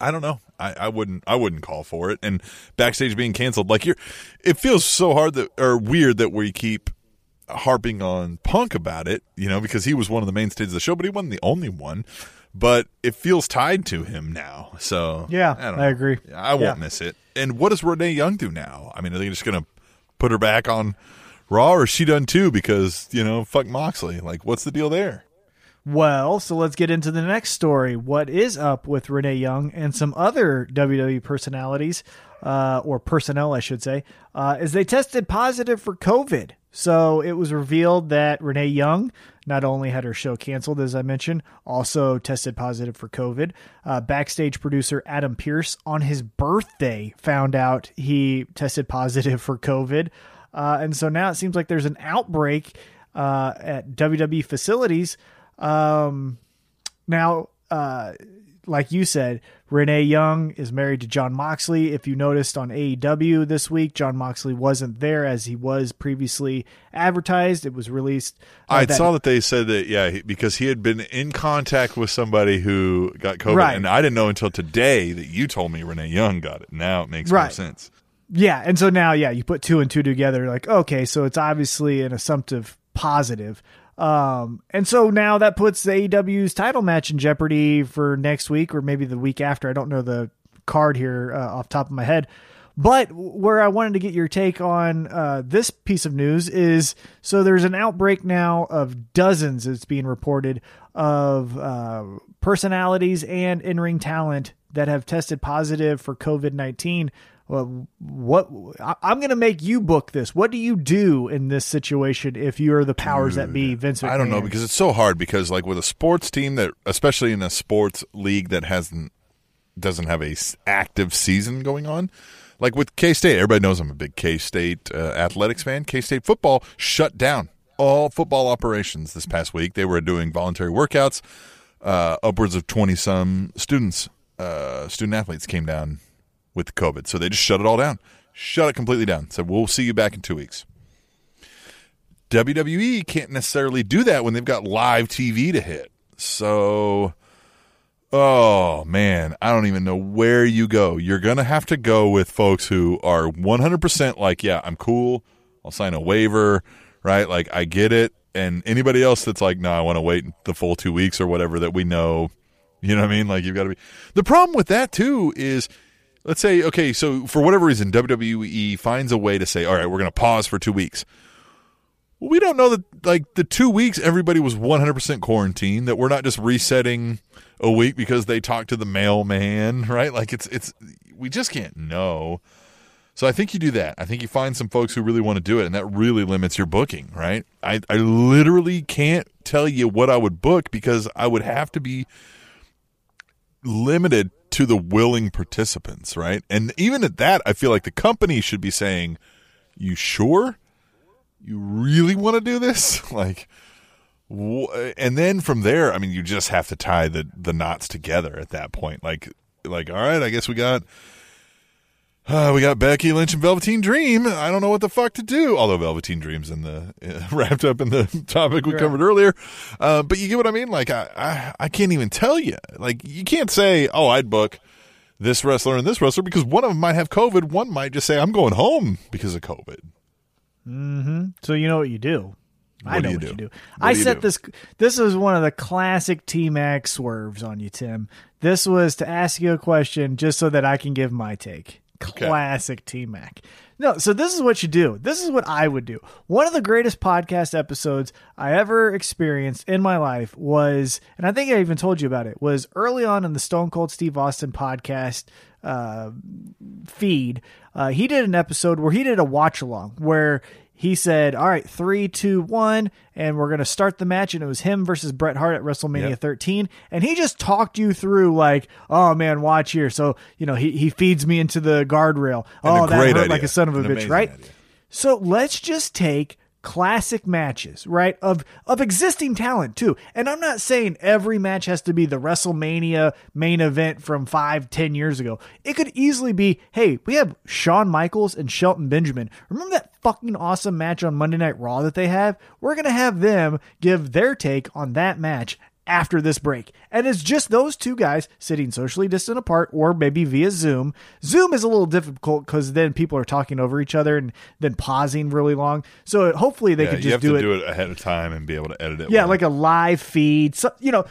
I don't know. I, I wouldn't I wouldn't call for it. And backstage being canceled, like you're, it feels so hard that or weird that we keep harping on Punk about it, you know, because he was one of the mainstays of the show, but he wasn't the only one. But it feels tied to him now. So Yeah, I, I agree. I won't Yeah. miss it. And what does Renee Young do now? I mean, are they just gonna put her back on Raw, or is she done too? Because you know, fuck Moxley. Like, what's the deal there? Well, so let's get into the next story. What is up with Renee Young and some other WWE personalities, uh, or personnel, I should say, uh, is they tested positive for COVID. So it was revealed that Renee Young not only had her show canceled, as I mentioned, also tested positive for COVID. Uh, backstage producer Adam Pearce on his birthday found out he tested positive for COVID. Uh, and so now it seems like there's an outbreak uh, at WWE facilities. Um, now, uh, like you said, Renee Young is married to Jon Moxley. If you noticed on AEW this week, Jon Moxley wasn't there as he was previously advertised. It was released. uh, I that- saw that they said that yeah, because he had been in contact with somebody who got COVID, Right. and I didn't know until today that you told me Renee Young got it. Now it makes more sense. Yeah, and so now, yeah, you put two and two together, like, okay, so it's obviously an assumptive positive. Um, and so now that puts the AEW's title match in jeopardy for next week or maybe the week after. I don't know the card here uh, off top of my head. But where I wanted to get your take on uh, this piece of news is so there's an outbreak now of dozens, it's being reported, of uh, personalities and in ring talent that have tested positive for COVID 19. Well, what I- I'm going to make you book this. What do you do in this situation if you're the powers that be, Vince McMahon? I don't know because it's so hard because like with a sports team that, especially in a sports league that hasn't doesn't have a active season going on. Like with K State, everybody knows I'm a big K State uh, athletics fan. K State football shut down all football operations this past week. They were doing voluntary workouts. Uh, upwards of twenty some students, uh, student athletes came down with COVID, so they just shut it all down, shut it completely down. Said we'll see you back in two weeks. WWE can't necessarily do that when they've got live TV to hit. So, oh man, I don't even know where you go. You're going to have to go with folks who are 100% like, yeah, I'm cool. I'll sign a waiver, right? Like, I get it. And anybody else that's like, no, I want to wait the full two weeks or whatever that we know, you know what I mean? Like, you've got to be. The problem with that, too, is let's say, okay, so for whatever reason, WWE finds a way to say, all right, we're going to pause for two weeks. Well, we don't know that like the two weeks everybody was 100% quarantined that we're not just resetting a week because they talked to the mailman right? Like it's it's we just can't know. So i think you do that. I think you find some folks who really want to do it and that really limits your booking right? I i literally can't tell you what i would book because i would have to be limited to the willing participants right? And even at that i feel like the company should be saying you sure you really want to do this? Like and then from there i mean you just have to tie the the knots together at that point. Like like all right i guess we got uh, we got Becky Lynch and Velveteen Dream. I don't know what the fuck to do. Although Velveteen Dream's in the uh, wrapped up in the topic we Right. covered earlier, uh, but you get what I mean. Like I, I, I can't even tell you. Like you can't say, oh, I'd book this wrestler and this wrestler because one of them might have COVID. One might just say, I'm going home because of COVID. So you know what you do. I What do know you what do? you do. What I do you set do? this. This is one of the classic T Mac swerves on you, Tim. This was to ask you a question just so that I can give my take. Classic T Mac. No, so this is what you do. This is what I would do. One of the greatest podcast episodes I ever experienced in my life was, and I think I even told you about it, was early on in the Stone Cold Steve Austin podcast uh, feed. Uh, he did an episode where he did a watch along where he said, "All right, three, two, one, and we're gonna start the match." And it was him versus Bret Hart at WrestleMania Yep. 13, and he just talked you through like, "Oh man, watch here." So you know, he he feeds me into the guardrail. And oh, that hurt idea. like a son of a An bitch, right? idea. So let's just take classic matches, right? Of of existing talent too. And I'm not saying every match has to be the WrestleMania main event from five, ten years ago. It could easily be, hey, we have Shawn Michaels and Shelton Benjamin. Remember that fucking awesome match on Monday Night Raw that they have? We're gonna have them give their take on that match after this break. And it's just those two guys sitting socially distant apart or maybe via Zoom. Zoom is a little difficult because then people are talking over each other and then pausing really long. So hopefully they Yeah, could you just have do to it. do it ahead of time and be able to edit it. Yeah, well. like a live feed. So, you know,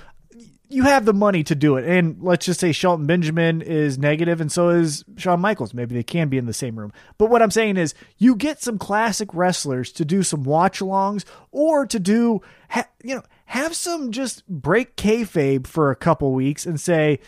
you have the money to do it. And let's just say Shelton Benjamin is negative and so is Shawn Michaels. Maybe they can be in the same room. But what I'm saying is you get some classic wrestlers to do some watch alongs or to do, ha- you know, have some just break kayfabe for a couple weeks and say,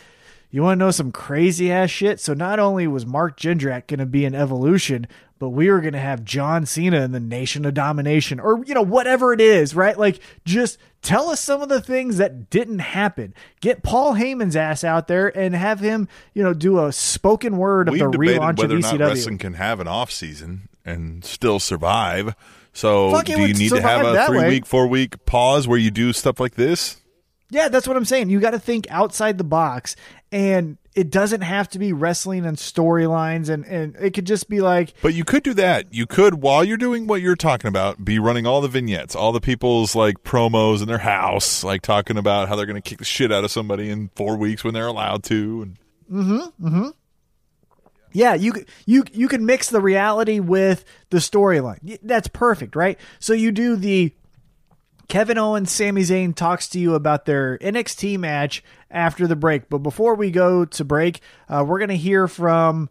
you want to know some crazy ass shit? So not only was Mark Jindrak going to be an Evolution, but we were going to have John Cena in the Nation of Domination or, you know, whatever it is, right? Like just tell us some of the things that didn't happen. Get Paul Heyman's ass out there and have him, you know, do a spoken word of We've the relaunch of whether or not ECW. wrestling can have an off season and still survive. So, Fuck, do you need to have a three way. week, four week pause where you do stuff like this? Yeah, that's what I'm saying. You got to think outside the box, and it doesn't have to be wrestling and storylines, and and it could just be like, But you could do that. You could, while you're doing what you're talking about, be running all the vignettes, all the people's like promos in their house, like talking about how they're going to kick the shit out of somebody in four weeks when they're allowed to. And Mm-hmm. Mm-hmm. yeah, you you you can mix the reality with the storyline. That's perfect, right? So you do the Kevin Owens, Sami Zayn talks to you about their NXT match after the break. But before we go to break, uh, we're going to hear from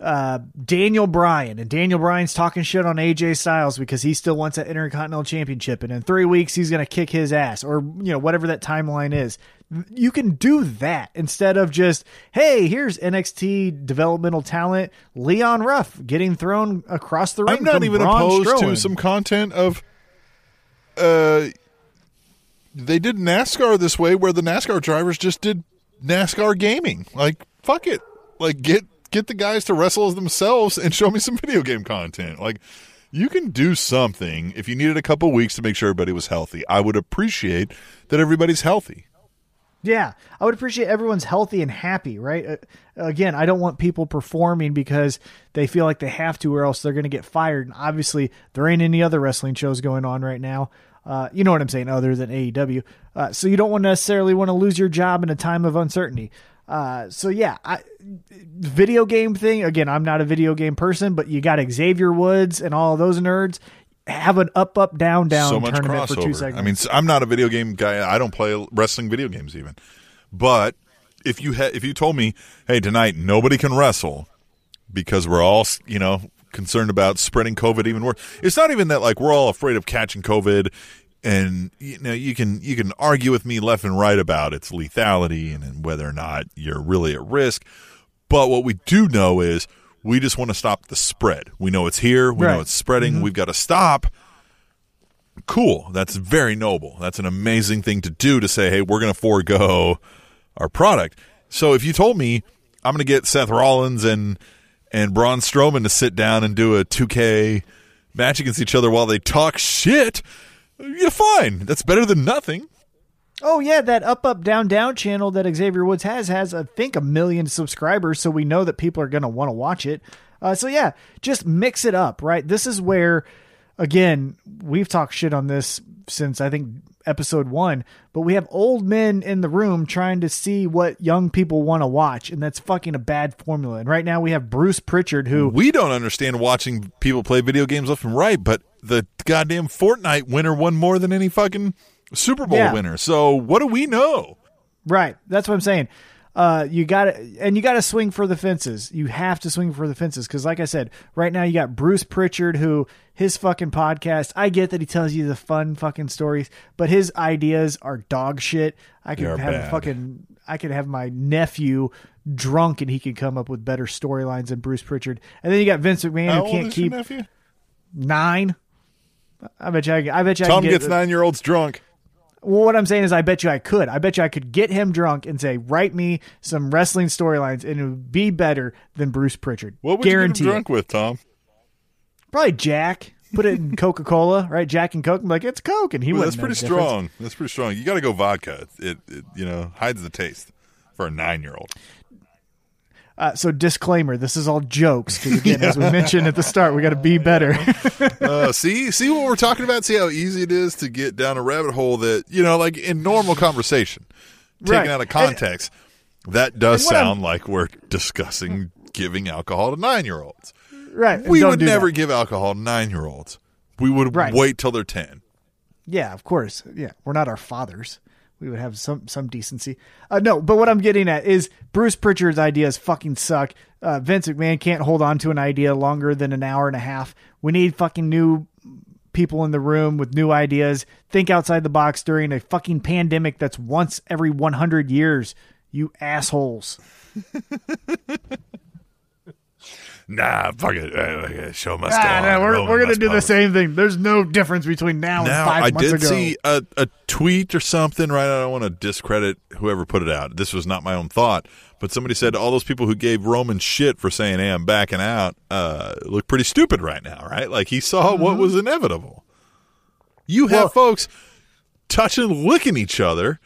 uh, Daniel Bryan. And Daniel Bryan's talking shit on AJ Styles because he still wants that Intercontinental Championship. And in three weeks, he's going to kick his ass or, you know, whatever that timeline is. You can do that instead of just, hey, here's NXT developmental talent, Leon Ruff getting thrown across the ring. I'm not even Braun opposed to some content of. Uh, they did NASCAR this way, where the NASCAR drivers just did NASCAR gaming. Like, fuck it. Like, get get the guys to wrestle themselves and show me some video game content. Like, you can do something if you needed a couple weeks to make sure everybody was healthy. I would appreciate that everybody's healthy. Yeah, I would appreciate everyone's healthy and happy, right? Uh, again, I don't want people performing because they feel like they have to, or else they're going to get fired. And obviously, there ain't any other wrestling shows going on right now. Uh, you know what I'm saying, other than AEW. Uh, so you don't want necessarily want to lose your job in a time of uncertainty. Uh, so yeah, I, video game thing. Again, I'm not a video game person, but you got Xavier Woods and all those nerds have an up, up, down, down so much tournament for two crossover. segments. I mean, I'm not a video game guy. I don't play wrestling video games even. But if you had, if you told me, hey, tonight nobody can wrestle because we're all, you know, concerned about spreading COVID even worse. It's not even that like we're all afraid of catching COVID. And you know you can you can argue with me left and right about its lethality and, and whether or not you're really at risk. But what we do know is we just want to stop the spread. We know it's here. We Right. know it's spreading. Mm-hmm. We've got to stop cool. That's very noble. That's an amazing thing to do to say, hey, we're going to forego our product. So if you told me I'm going to get Seth Rollins and and Braun Strowman to sit down and do a 2K match against each other while they talk shit, you're fine. That's better than nothing. Oh yeah, that up up down down channel that Xavier Woods has has I think a million subscribers, so we know that people are going to want to watch it. Uh, so yeah, just mix it up, right? This is where, again, we've talked shit on this since I think episode one, but we have old men in the room trying to see what young people want to watch, and that's fucking a bad formula. And right now we have Bruce Pritchard, who We don't understand watching people play video games left and right, but the goddamn Fortnite winner won more than any fucking Super Bowl Yeah. winner. So what do we know? Right. That's what I'm saying. Uh, you got to, and you got to swing for the fences. You have to swing for the fences because, like I said, right now you got Bruce Pritchard, who his fucking podcast. I get that he tells you the fun fucking stories, but his ideas are dog shit. I could They're have bad. fucking, I could have my nephew drunk and he could come up with better storylines than Bruce Pritchard. And then you got Vince McMahon How who old can't is your keep nephew? nine. I bet you. I, I bet you. I Tom can get gets nine year olds drunk. What I'm saying is, I bet you I could. I bet you I could get him drunk and say, "Write me some wrestling storylines," and it would be better than Bruce Pritchard. What would Guarantee you it. get him drunk with, Tom? Probably Jack. Put it in Coca Cola, right? Jack and Coke. I'm like, it's Coke, and he Well, that's pretty difference. strong. That's pretty strong. You got to go vodka. It, it you know hides the taste for a nine year old. Uh, so disclaimer: this is all jokes because again, as we mentioned at the start, we got to be better. Uh, see, see what we're talking about. See how easy it is to get down a rabbit hole that you know, like in normal conversation, taken Right. out of context, that does and what I'm- sound like we're discussing giving alcohol to nine year olds. right? and We would never that. give alcohol to nine year olds. We would Right. wait till they're ten. Yeah, of course. Yeah, we're not our fathers. We would have some some decency. Uh, no, but what I'm getting at is Bruce Pritchard's ideas fucking suck. Uh, Vince McMahon can't hold on to an idea longer than an hour and a half. We need fucking new people in the room with new ideas. Think outside the box during a fucking pandemic that's once every 100 years. You assholes. Nah, fuck it. Uh, show must Ah, on. we're Roman we're gonna do the same thing. There's no difference between now, and Now, five I months did ago. see a, a tweet or something, right? I don't want to discredit whoever put it out. This was not my own thought, but somebody said all those people who gave Roman shit for saying, hey, I'm backing out, uh, look pretty stupid right now, right? Like he saw what was inevitable. You have Mm-hmm. Well- folks touching, licking each other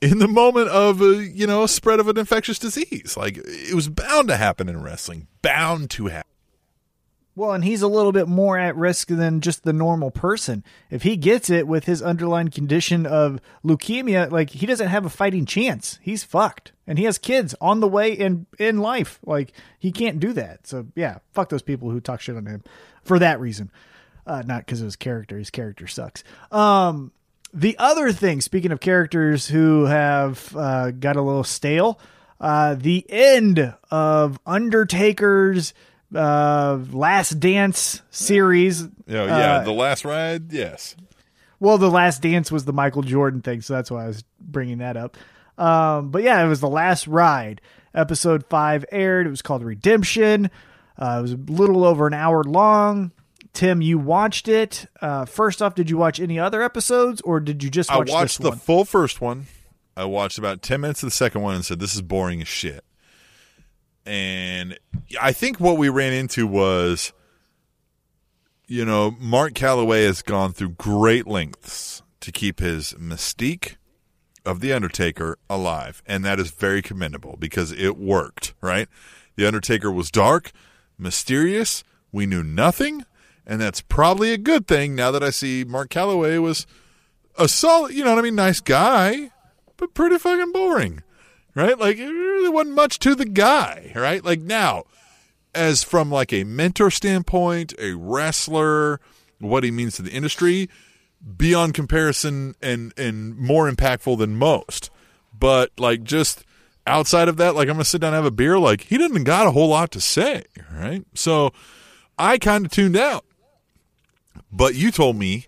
in the moment of, a, you know, spread of an infectious disease. Like it was bound to happen in wrestling, bound to happen. Well, and he's a little bit more at risk than just the normal person. If he gets it with his underlying condition of leukemia, like he doesn't have a fighting chance. He's fucked. And he has kids on the way in in life. Like he can't do that. So yeah, fuck those people who talk shit on him for that reason. Uh, not because of his character. His character sucks. Um, the other thing, speaking of characters who have uh, got a little stale, uh, the end of Undertaker's uh, Last Dance series. Know, yeah, Uh, the last ride, yes. well, the Last Dance was the Michael Jordan thing, so that's why I was bringing that up. Um, but yeah, it was the last ride. Episode five aired. It was called Redemption. Uh, it was a little over an hour long. Tim, you watched it. Uh, first off, did you watch any other episodes, or did you just I watch watched this the one? full first one. I watched about 10 minutes of the second one and said, this is boring as shit. And I think what we ran into was, you know, Mark Calaway has gone through great lengths to keep his mystique of The Undertaker alive. And that is very commendable because it worked, right? The Undertaker was dark, mysterious. We knew nothing. And that's probably a good thing now that I see Mark Calaway was a solid, you know what I mean, nice guy, but pretty fucking boring, right? Like it really wasn't much to the guy, right? Like now, as from like a mentor standpoint, a wrestler, what he means to the industry, beyond comparison and and more impactful than most. But like just outside of that, like I'm gonna sit down and have a beer. Like he didn't got a whole lot to say, right? So I kind of tuned out. But you told me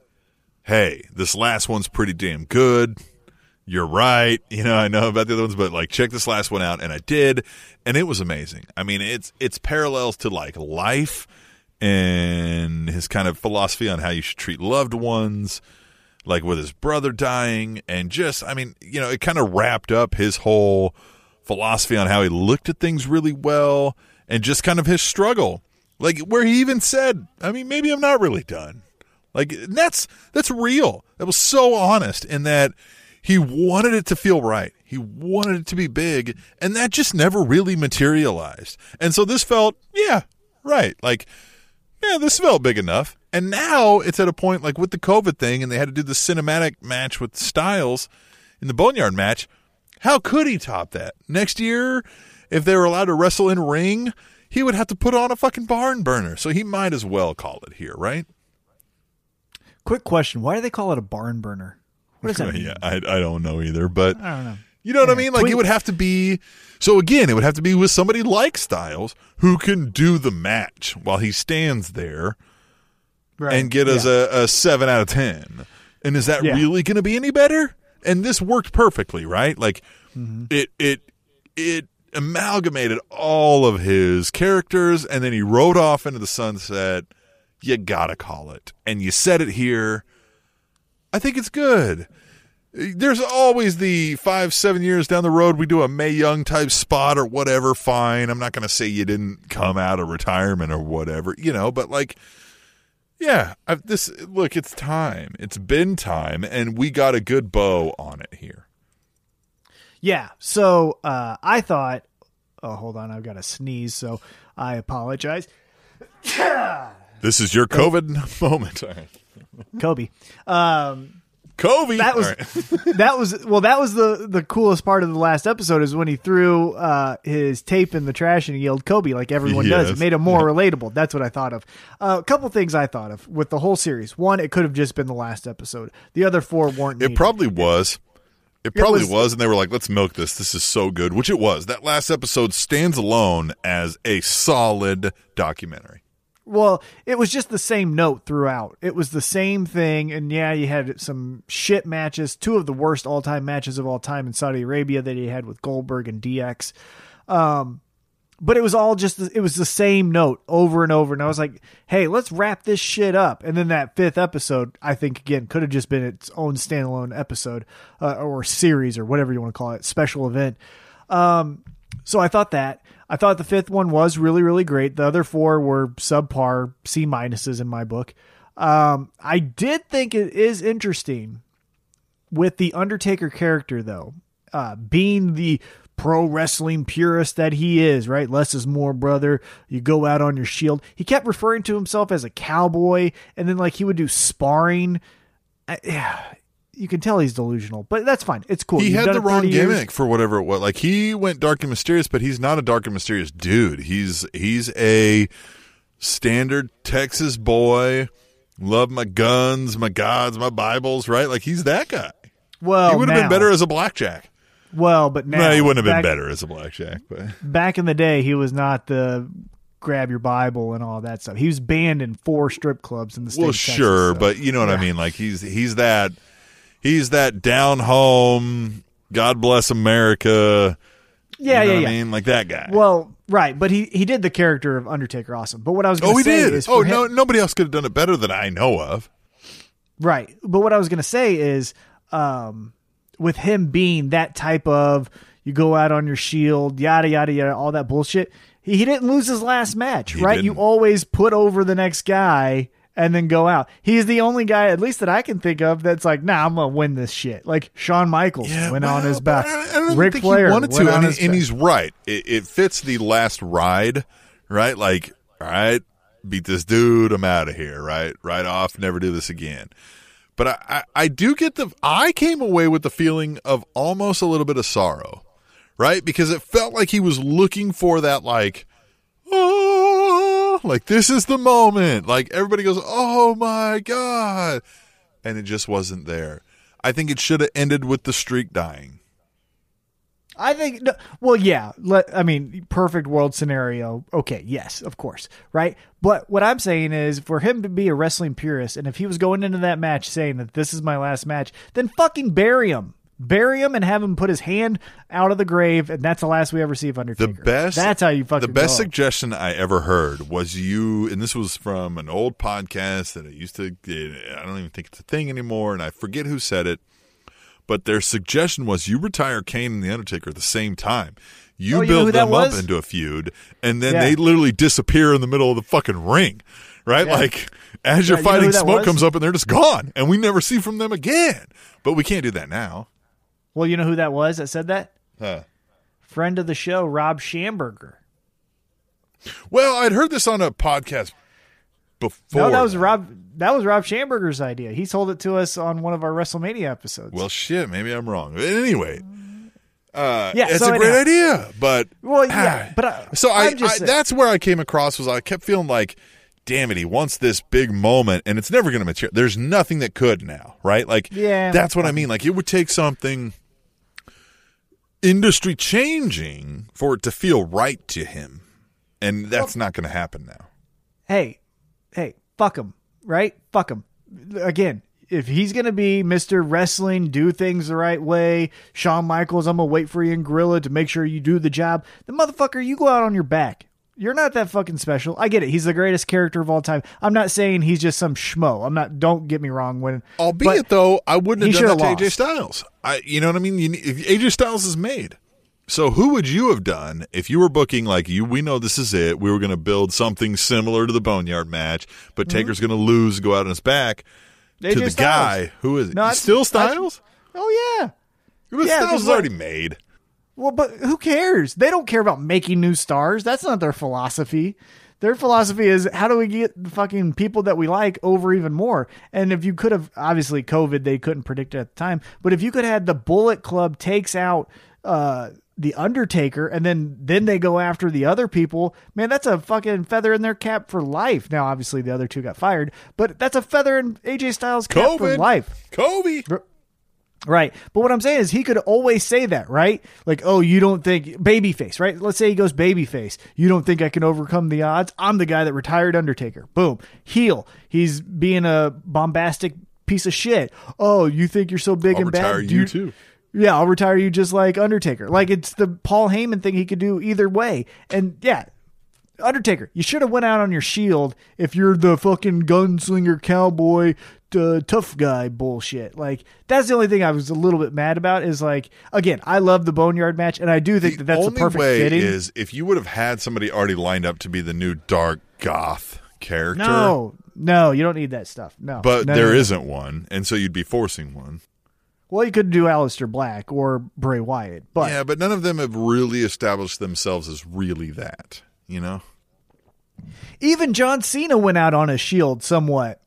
hey, this last one's pretty damn good. You're right. You know, I know about the other ones, but like check this last one out. And I did. And it was amazing. I mean, it's, it's parallels to like life and his kind of philosophy on how you should treat loved ones, like with his brother dying. And just, I mean, you know, it kind of wrapped up his whole philosophy on how he looked at things really well and just kind of his struggle. Like where he even said, I mean, maybe I'm not really done. Like that's that's real. That was so honest in that he wanted it to feel right. He wanted it to be big, and that just never really materialized. And so this felt, yeah, right. Like, yeah, this felt big enough. And now it's at a point like with the COVID thing, and they had to do the cinematic match with Styles in the Boneyard match. How could he top that? Next year, if they were allowed to wrestle in ring, he would have to put on a fucking barn burner. So he might as well call it here, right? Quick question: Why do they call it a barn burner? What does that mean? yeah, I, I don't know either, but I don't know. you know what I mean? Like it would have to be so again, it would have to be with somebody like Styles who can do the match while he stands there Right. and get us Yeah. a, a seven out of ten. And is that Yeah. really gonna be any better? And this worked perfectly, right? Like Mm-hmm. it it it amalgamated all of his characters and then he rode off into the sunset. You gotta call it. And you said it here. I think it's good. There's always the five, seven years down the road, we do a Mae Young type spot or whatever. Fine. I'm not going to say you didn't come out of retirement or whatever, you know, but like, Yeah, i this look, it's time. It's been time, and we got a good bow on it here. Yeah. So uh, I thought. Oh, hold on. I've got to sneeze, so I apologize. This is your COVID moment. Kobe. Um, Kobe. that was All right. that was well that was the the coolest part of the last episode is when he threw uh his tape in the trash and he yelled Kobe like everyone does it made him more relatable that's what I thought of uh, a couple things I thought of with the whole series one it could have just been the last episode the other four weren't It needed. probably was. It probably was- was, and they were like, "Let's milk this. This is so good," which it was. That last episode stands alone as a solid documentary. Well, it was just the same note throughout. It was the same thing, and yeah, you had some shit matches, two of the worst all time matches of all time in Saudi Arabia that he had with Goldberg and DX. Um, but it was all just it was the same note over and over, and I was like, "Hey, let's wrap this shit up." And then that fifth episode, I think again could have just been its own standalone episode uh, or series or whatever you want to call it, special event. Um, so I thought that. I thought the fifth one was really, really great. The other four were subpar C minuses in my book. Um, I did think it is interesting with the Undertaker character, though, uh, being the pro wrestling purist that he is, right? Less is more, brother. You go out on your shield. He kept referring to himself as a cowboy, and then like he would do sparring. Yeah, you can tell he's delusional, but that's fine. It's cool. he You've had the wrong 30 years. gimmick for whatever it was. Like he went dark and mysterious, but he's not a dark and mysterious dude. He's he's a standard Texas boy. Love my guns, my gods, my Bibles, right? Like he's that guy. Well, he would have been better as a blackjack. Well, but now no, he wouldn't have been back- better as a blackjack, but back in the day, he was not the grab your Bible and all that stuff. He was banned in four strip clubs in the state. well, Texas, sure, so- but you know what I mean. Like he's he's that he's that down home. God bless America. yeah, you know yeah, yeah. I mean, like that guy. Well, right, but he he did the character of Undertaker awesome. But what I was going oh, to he say did. is, Oh him- no, nobody else could have done it better than I know of. Right. But what I was going to say is um, with him being that type of you go out on your shield, yada, yada, yada, all that bullshit, he, he didn't lose his last match, He right? You didn't. always put over the next guy and then go out. He's the only guy, at least that I can think of, that's like, nah, I'm going to win this shit. Like Shawn Michaels went on his back. I, I don't Ric think Flair he wanted to, and, he- and he's right. It, it fits the last ride, right? Like, all right, beat this dude, I'm out of here, right? Right off, never do this again. But I, I, I do get the. I came away with the feeling of almost a little bit of sorrow, right? Because it felt like he was looking for that, like, oh, like this is the moment. Like everybody goes, oh my god, and it just wasn't there. I think it should have ended with the streak dying. I think, well, yeah. Let, I mean, perfect world scenario. Okay, yes, of course, right. But what I'm saying is, for him to be a wrestling purist, and if he was going into that match saying that this is my last match, then fucking bury him, bury him, and have him put his hand out of the grave, and that's the last we ever see of Undertaker. The best. That's how you fucking The best go. suggestion I ever heard was you, and this was from an old podcast that I used to. I don't even think it's a thing anymore, and I forget who said it. But their suggestion was you retire Kane and the Undertaker at the same time. You Oh, build that them up into a feud, and then Yeah. they literally disappear in the middle of the fucking ring, right? Yeah. Like as you're you know fighting, who that smoke was? comes up and they're just gone, and we never see from them again. But we can't do that now. Well, you know who that was that said that? Huh. Friend of the show, Rob Schamberger. Well, I'd heard this on a podcast before. No, that was. Rob. That was Rob Schamberger's idea. He told it to us on one of our WrestleMania episodes. Well, shit, maybe I'm wrong. But anyway, uh, Yeah, it's so a great idea. But Well, yeah, but I- so I, I that's where I came across was I kept feeling like, damn it, he wants this big moment, and it's never going to material. There's nothing that could now, right? Like, Yeah. that's what I mean. Like, it would take something industry changing for it to feel right to him, and that's not going to happen now. hey, hey, fuck him, right? Fuck him. Again, if he's gonna be Mister Wrestling, do things the right way, Shawn Michaels, I'm gonna wait for you in Gorilla to make sure you do the job. The motherfucker, you go out on your back. You're not that fucking special. I get it. He's the greatest character of all time. I'm not saying he's just some schmo. I'm not. Don't get me wrong. When Albeit though, I wouldn't have done that should've to AJ lost. Styles. I, you know what I mean? You, AJ Styles is made. So who would you have done if you were booking like you? We know this is it. We were going to build something similar to the Boneyard match, but Mm-hmm. Taker's going to lose, go out on his back to the Styles. guy who is it? No, I- Still I- Styles? Oh yeah. But yeah, Styles is already made. Well, but who cares? They don't care about making new stars. That's not their philosophy. Their philosophy is how do we get the fucking people that we like over even more? And if you could have, obviously, COVID, they couldn't predict it at the time. But if you could have had the Bullet Club takes out uh, the Undertaker, and then then they go after the other people, man, that's a fucking feather in their cap for life. Now, obviously, the other two got fired, but that's a feather in AJ Styles' cap for life. Kobe. Right. But what I'm saying is he could always say that, right? Like, oh, you don't think babyface, right? Let's say he goes babyface. You don't think I can overcome the odds? I'm the guy that retired Undertaker. Boom. Heel. He's being a bombastic piece of shit. Oh, you think you're so big I'll and bad? retire Do you too. Yeah, I'll retire you just like Undertaker. Like it's the Paul Heyman thing he could do either way. And yeah, Undertaker, you should have went out on your shield if you're the fucking gunslinger cowboy uh, tough guy bullshit. Like that's the only thing I was a little bit mad about is like again, I love the Boneyard match and I do think that that's the perfect way fitting. is if you would have had somebody already lined up to be the new dark goth character. no, no, you don't need that stuff. No, But no, there no, no. isn't one, and so you'd be forcing one. Well, you could do Aleister Black or Bray Wyatt, but yeah, but none of them have really established themselves as really that. You know, even John Cena went out on a shield somewhat.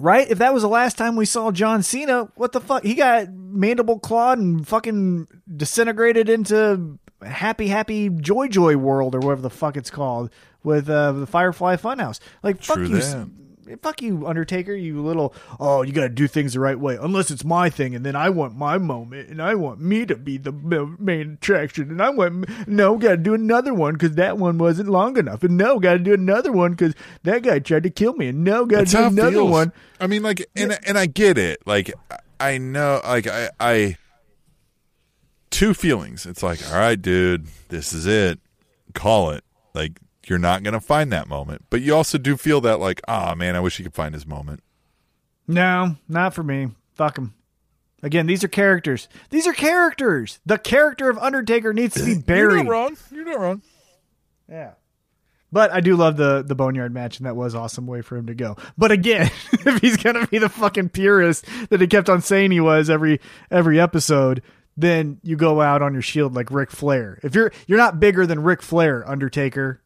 Right? If that was the last time we saw John Cena, what the fuck? He got mandible clawed and fucking disintegrated into happy, happy joy joy world or whatever the fuck it's called with uh, the Firefly Funhouse. Like, fuck True you. that. Fuck you, Undertaker, you little, oh, you gotta do things the right way. Unless it's my thing, and then I want my moment, and I want me to be the main attraction, and I want, no, gotta do another one because that one wasn't long enough, and no, gotta do another one because that guy tried to kill me, and no, gotta That's do another feels. one. I mean, like, and and I get it. Like, I know, like, I, I, two feelings. It's like, all right, dude, this is it. Call it. Like, you're not gonna find that moment, but you also do feel that, like, ah, man, I wish he could find his moment. No, not for me. Fuck him. Again, these are characters. These are characters. The character of Undertaker needs to be buried. You're not wrong. You're not wrong. Yeah. But I do love the the boneyard match, and that was awesome way for him to go. But again, if he's gonna be the fucking purist that he kept on saying he was every every episode, then you go out on your shield like Ric Flair. If you're you're not bigger than Ric Flair, Undertaker.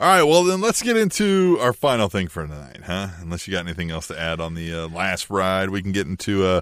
All right, well then let's get into our final thing for tonight, huh? Unless you got anything else to add on the uh, last ride, we can get into. Uh,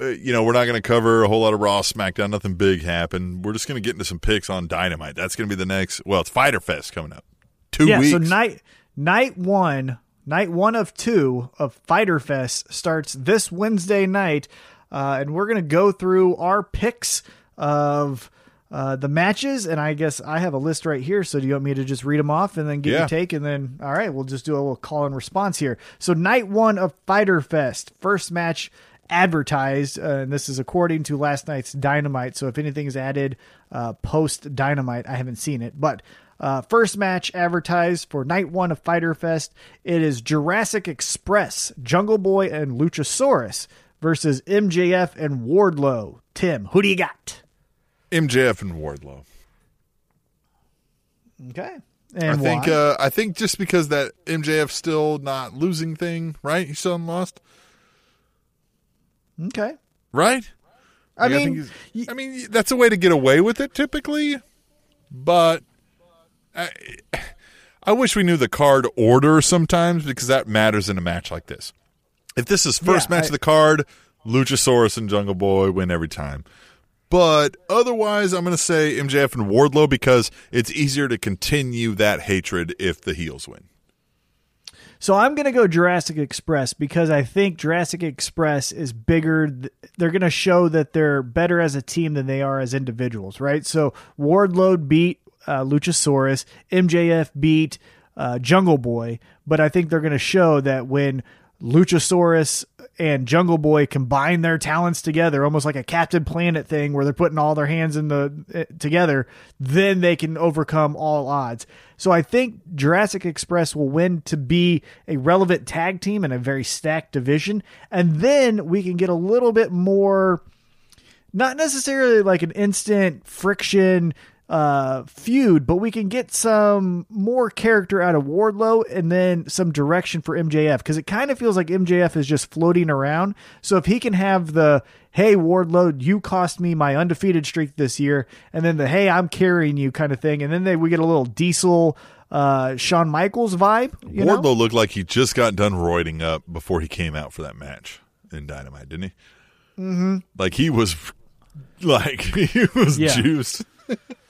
uh, you know, we're not going to cover a whole lot of Raw, SmackDown. Nothing big happened. We're just going to get into some picks on Dynamite. That's going to be the next. Well, it's Fyter Fest coming up. Two yeah. weeks. So night night one, night one of two of Fyter Fest starts this Wednesday night, uh, and we're gonna go through our picks of. Uh, the matches, and I guess I have a list right here. So do you want me to just read them off and then get Yeah. your take, and then all right, we'll just do a little call and response here. So night one of Fyter Fest, first match advertised, uh, and this is according to last night's Dynamite. So if anything is added uh, post Dynamite, I haven't seen it, but. Uh, first match advertised for night one of Fyter Fest. It is Jurassic Express, Jungle Boy and Luchasaurus versus MJF and Wardlow. Tim, who do you got? MJF and Wardlow. Okay. I think. Uh, I think just because that MJF still not losing thing, right? He's still lost, okay. right? I Like, mean, I mean, that's a way to get away with it typically, but I, I wish we knew the card order sometimes because that matters in a match like this. If this is first Yeah, match I- of the card, Luchasaurus and Jungle Boy win every time. But otherwise, I'm going to say MJF and Wardlow because it's easier to continue that hatred if the heels win. So I'm going to go Jurassic Express because I think Jurassic Express is bigger. They're going to show that they're better as a team than they are as individuals, right? So Wardlow beat uh, Luchasaurus, MJF beat uh, Jungle Boy, but I think they're going to show that when Luchasaurus and Jungle Boy combine their talents together, almost like a Captain Planet thing where they're putting all their hands in the eh, together, then they can overcome all odds. So I think Jurassic Express will win to be a relevant tag team in a very stacked division, and then we can get a little bit more not necessarily like an instant friction uh, feud, but we can get some more character out of Wardlow and then some direction for MJF because it kind of feels like MJF is just floating around. So if he can have the hey Wardlow, you cost me my undefeated streak this year, and then the hey I'm carrying you kind of thing, and then they, we get a little Diesel. Uh, Shawn Michaels vibe. You Wardlow know? looked like he just got done roiding up before he came out for that match in Dynamite, didn't he? Mm-hmm. Like he was, like he was Yeah. juiced.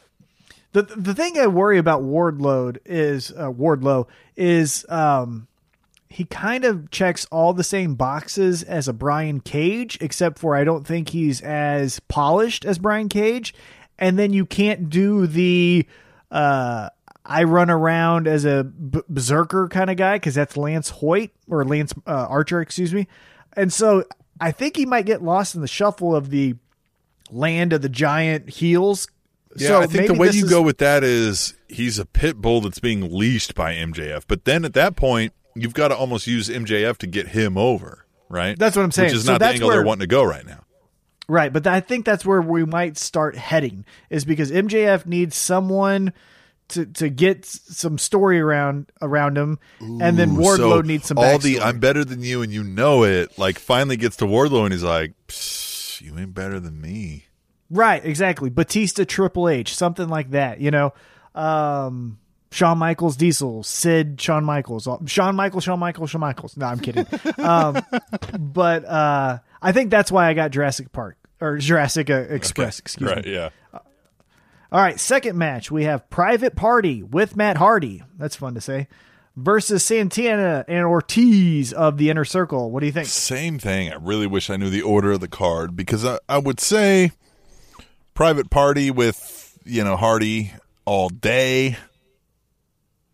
The the thing I worry about Wardlow is uh, Wardlow is um he kind of checks all the same boxes as a Brian Cage, except for I don't think he's as polished as Brian Cage. And then you can't do the uh I run around as a b- berserker kind of guy because that's Lance Hoyt or Lance uh, Archer, excuse me. And so I think he might get lost in the shuffle of the land of the giant heels. Yeah, so I think the way you is- go with that is he's a pit bull that's being leashed by MJF. But then at that point, you've got to almost use MJF to get him over, right? That's what I'm saying. Which is So not the angle where- they're wanting to go right now. Right, but I think that's where we might start heading is because MJF needs someone to to get some story around around him, and then Wardlow So needs some all the. I'm better than you and you know it. Like finally gets to Wardlow and he's like, "You ain't better than me." Right, exactly. Batista, Triple H, something like that. You know, um, Shawn Michaels, Diesel, Sid, Shawn Michaels, Shawn Michaels, Shawn Michaels, Shawn Michaels. No, I'm kidding. um, but uh, I think that's why I got Jurassic Park or Jurassic uh, Express. Excuse me. right? Yeah. All right, second match. We have Private Party with Matt Hardy. That's fun to say. Versus Santana and Ortiz of the Inner Circle. What do you think? Same thing. I really wish I knew the order of the card because I, I would say private party with, you know, Hardy all day,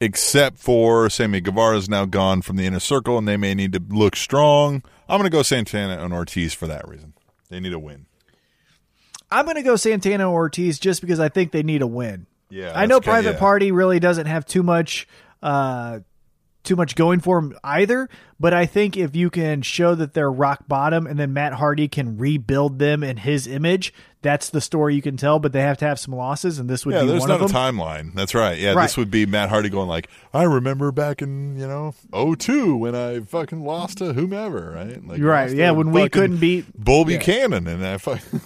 except for Sammy Guevara's now gone from the inner circle and they may need to look strong. I'm going to go Santana and Ortiz for that reason. They need a win. I'm going to go Santana and Ortiz just because I think they need a win. Yeah, I know Private yeah. Party really doesn't have too much uh too much going for them either, but I think if you can show that they're rock bottom and then Matt Hardy can rebuild them in his image, that's the story you can tell, but they have to have some losses and this would Yeah, be there's one not of a timeline. That's right. Yeah, Right. this would be Matt Hardy going like, I remember back in, you know, 02 when I fucking lost to whomever, right? Like Right, yeah, when we couldn't beat- Bull Buchanan and I fucking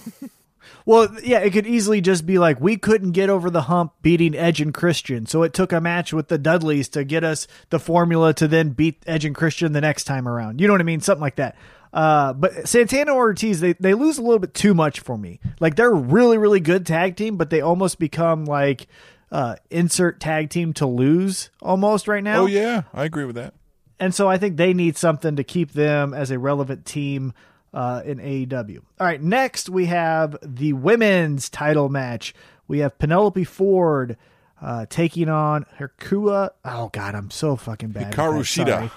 Well, yeah, it could easily just be like we couldn't get over the hump beating Edge and Christian, so it took a match with the Dudleys to get us the formula to then beat Edge and Christian the next time around. You know what I mean? Something like that. Uh, but Santana or Ortiz, they, they lose a little bit too much for me. Like they're a really, really good tag team, but they almost become like uh, insert tag team to lose almost right now. Oh yeah, I agree with that. And so I think they need something to keep them as a relevant team uh, in AEW. All right, next we have the women's title match. We have Penelope Ford uh, taking on Herkua. Oh God, I'm so fucking bad. Hikaru Shida.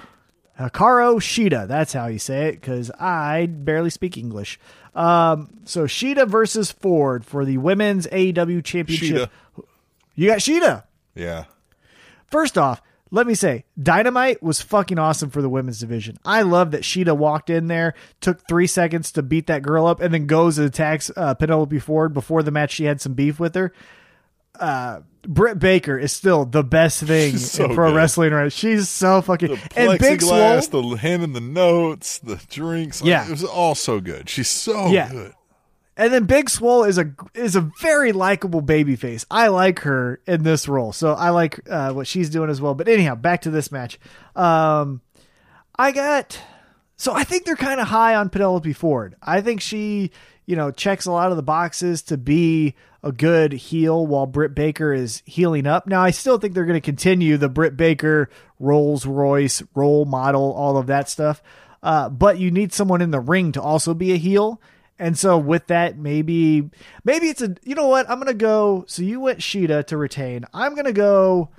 Hikaru Shida. That's how you say it because I barely speak English. Um, so Shida versus Ford for the women's AEW championship. Shida. You got Shida. Yeah. First off, let me say, Dynamite was fucking awesome for the women's division. I love that Shida walked in there, took three seconds to beat that girl up, and then goes and attacks uh, Penelope Ford before the match. She had some beef with her. Uh, Britt Baker is still the best thing so in pro good. wrestling. Right? She's so fucking The and Big Swole. the handing the notes, the drinks. like, Yeah. it was all so good. She's so Yeah. good. And then Big Swole is a is a very likable baby face. I like her in this role, so I like uh, what she's doing as well. But anyhow, back to this match. Um, I got so I think they're kind of high on Penelope Ford. I think she, you know, checks a lot of the boxes to be a good heel while Britt Baker is healing up. Now, I still think they're going to continue the Britt Baker Rolls Royce role model, all of that stuff. Uh, but you need someone in the ring to also be a heel. And so with that, maybe maybe it's a you know what I'm gonna go. So you went Shida to retain. I'm gonna go.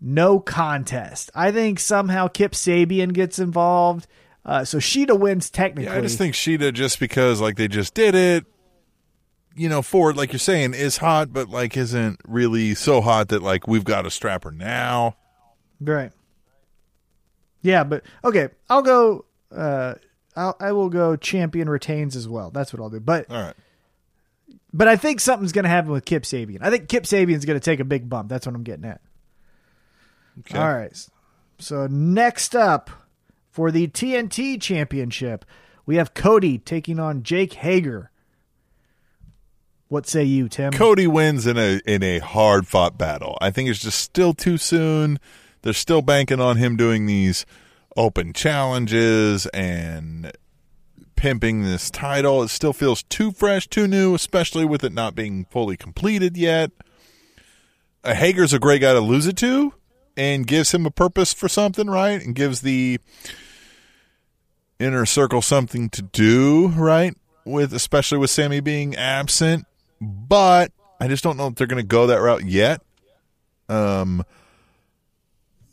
no contest. I think somehow Kip Sabian gets involved. Uh, so Shida wins technically. Yeah, I just think Shida just because like they just did it, you know, Ford like you're saying is hot, but like isn't really so hot that like we've got a strapper now. Right. Yeah, but okay, I'll go. Uh, I'll, I will go. Champion retains as well. That's what I'll do. But All right. but I think something's going to happen with Kip Sabian. I think Kip Sabian's going to take a big bump. That's what I'm getting at. Okay. All right. So next up for the TNT Championship, we have Cody taking on Jake Hager. What say you, Tim? Cody wins in a in a hard fought battle. I think it's just still too soon. They're still banking on him doing these open challenges and pimping this title. It still feels too fresh, too new, especially with it not being fully completed yet. Hager's a great guy to lose it to and gives him a purpose for something, right? And gives the inner circle something to do, right? With especially with Sammy being absent. But I just don't know if they're going to go that route yet. Um,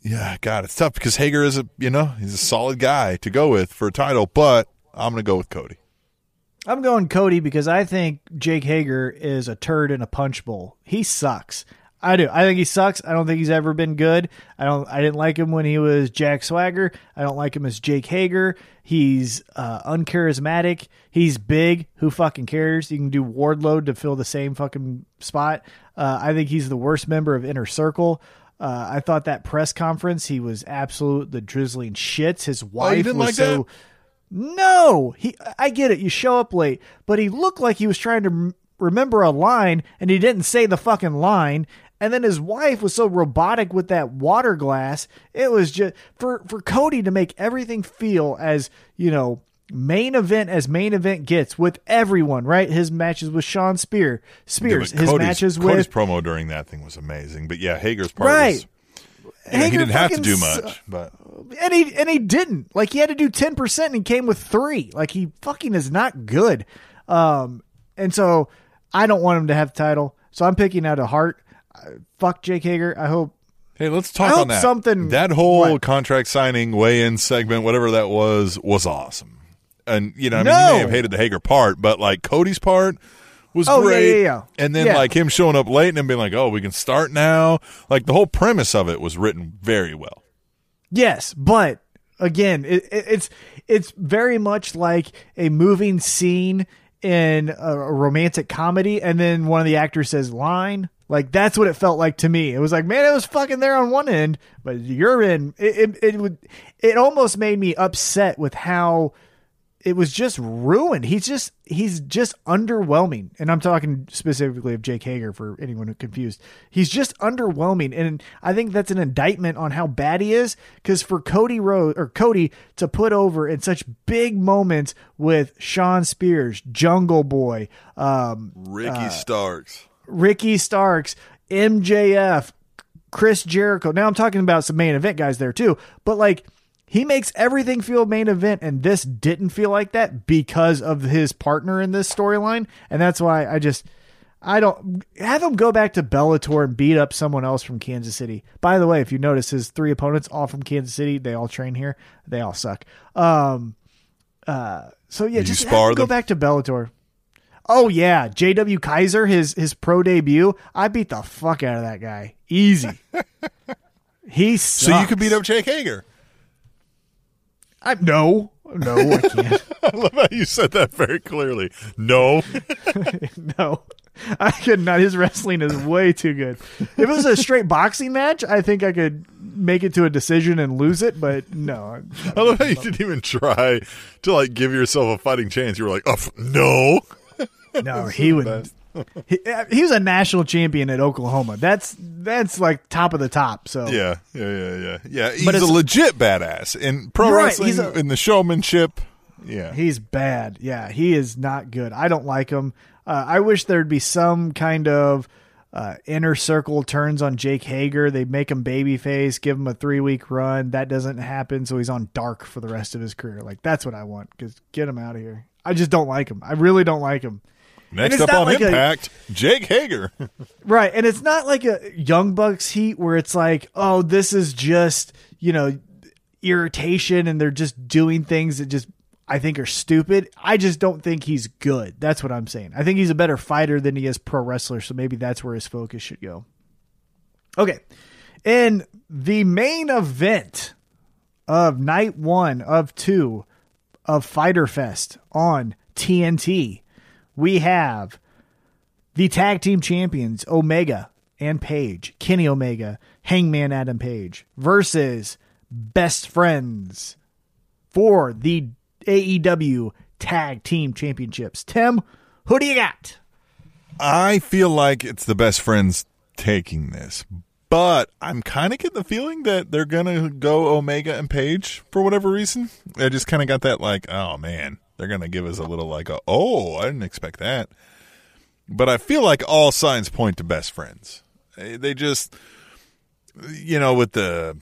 yeah, God, it's tough because Hager is a you know he's a solid guy to go with for a title, but I'm going to go with Cody. I'm going Cody because I think Jake Hager is a turd in a punch bowl. He sucks. I do. I think he sucks. I don't think he's ever been good. I don't. I didn't like him when he was Jack Swagger. I don't like him as Jake Hager. He's uh, uncharismatic. He's big. Who fucking cares? You can do Wardlow to fill the same fucking spot. Uh, I think he's the worst member of Inner Circle. Uh, I thought that press conference he was absolute the drizzling shits. His wife didn't was like so. that? No, he. I get it. You show up late, but he looked like he was trying to remember a line, and he didn't say the fucking line. And then his wife was so robotic with that water glass. It was just for for Cody to make everything feel as you know main event as main event gets with everyone. Right, his matches with Shawn Spear, Spears, Yeah, his Cody's, matches with Cody's promo during that thing was amazing. But yeah, Hager's part Right. was you know, he didn't have to do much, but and he and he didn't. Like he had to do ten percent and he came with three. Like he fucking is not good. Um, and so I don't want him to have the title. So I'm picking out a heart. Fuck Jake Hager. I hope. Hey, let's I talk hope on that. something- that whole what? contract signing weigh-in segment, whatever that was, was awesome. And you know, I mean, No. you may have hated the Hager part, but like Cody's part was Oh, yeah, great. yeah, yeah. And then Yeah. like him showing up late and being like, "Oh, we can start now." Like the whole premise of it was written very well. Yes, but again, it, it, it's it's very much like a moving scene in a romantic comedy, and then one of the actors says line. Like that's what it felt like to me. It was like, man, it was fucking there on one end, but you're in. It it, it would. It almost made me upset with how it was just ruined. He's just he's just underwhelming, and I'm talking specifically of Jake Hager for anyone who's confused. He's just underwhelming, and I think that's an indictment on how bad he is. Because for Cody Rhodes or Cody to put over in such big moments with Shawn Spears, Jungle Boy, um, Ricky Starks. Ricky Starks, MJF, Chris Jericho. Now I'm talking about some main event guys there too, but like he makes everything feel main event, and this didn't feel like that because of his partner in this storyline, and that's why I just. I don't have him go back to Bellator and beat up someone else from Kansas City. By the way, if you notice, his three opponents all from Kansas City. They all train here. They all suck. Um, uh, so yeah, Did just have spar him go back to Bellator. Oh yeah, J.W. Kiser, his his pro debut. I beat the fuck out of that guy, easy. he sucks. So you could beat up Jake Hager. I no, no, I can't. I love how you said that very clearly. No. no, I could not. His wrestling is way too good. If it was a straight boxing match, I think I could make it to a decision and lose it. But no, I love how you didn't even try to like give yourself a fighting chance. You were like, "Oh, no." no, he would. He, he was a national champion at Oklahoma. That's that's like top of the top. So Yeah, yeah, yeah, yeah, yeah. He's But a legit badass in pro right, wrestling, a- in the showmanship. Yeah, He's bad. Yeah, he is not good. I don't like him. Uh, I wish there'd be some kind of uh, inner circle turns on Jake Hager. They make him babyface, give him a three week run. That doesn't happen, so he's on dark for the rest of his career. Like that's what I want. Because get him out of here. I just don't like him. I really don't like him. Next up on like a- Impact, Jake Hager. Right. And it's not like a Young Bucks heat where it's like, oh, this is just, you know, irritation and they're just doing things that just I think are stupid. I just don't think he's good. That's what I'm saying. I think he's a better fighter than he is pro wrestler, so maybe that's where his focus should go. Okay. In the main event of night one of two of Fyter Fest on TNT, we have the tag team champions Omega and Page, Kenny Omega, Hangman Adam Page versus best friends for the AEW tag team championships. Tim, who do you got? I feel like it's the best friends taking this, but I'm kind of getting the feeling that they're gonna go Omega and Page for whatever reason. I just kind of got that like, oh man, they're gonna give us a little like, a, oh, I didn't expect that. But I feel like all signs point to best friends. They they just, you know, with the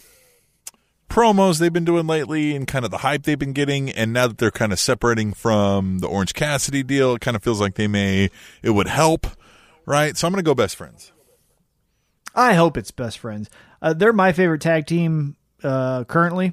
promos they've been doing lately and kind of the hype they've been getting and now that they're kind of separating from the Orange Cassidy deal it kind of feels like they may it would help right so I'm going to go best friends I hope it's best friends. Uh, they're my favorite tag team uh, currently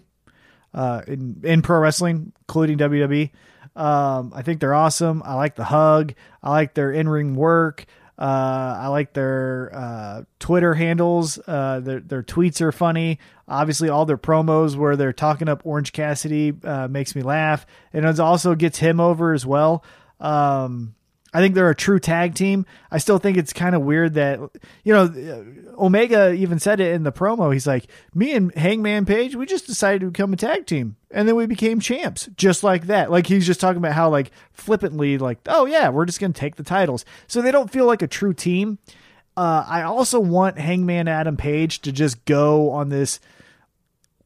uh, in in pro wrestling, including WWE. Um, I think they're awesome. I like the hug. I like their in ring work. Uh, I like their uh, Twitter handles. Uh, their their tweets are funny. Obviously, all their promos where they're talking up Orange Cassidy uh, makes me laugh, and it also gets him over as well. Um, I think they're a true tag team. I still think it's kind of weird that you know Omega even said it in the promo. He's like, "Me and Hangman Page, we just decided to become a tag team, and then we became champs, just like that." Like he's just talking about how like flippantly, like, "Oh yeah, we're just gonna take the titles." So they don't feel like a true team. Uh, I also want Hangman Adam Page to just go on this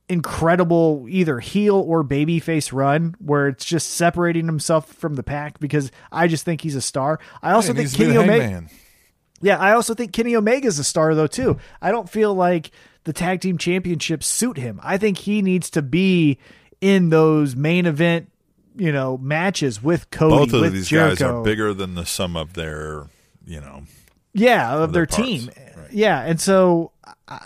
incredible either heel or babyface run where it's just separating himself from the pack because I just think he's a star. I also Man, think Kenny Omega. Yeah, I also think Kenny Omega's a star though too. I don't feel like the tag team championships suit him. I think he needs to be in those main event, you know, matches with Cody. both of with these Jericho. guys are bigger than the sum of their you know yeah of their, their team right. yeah and so uh,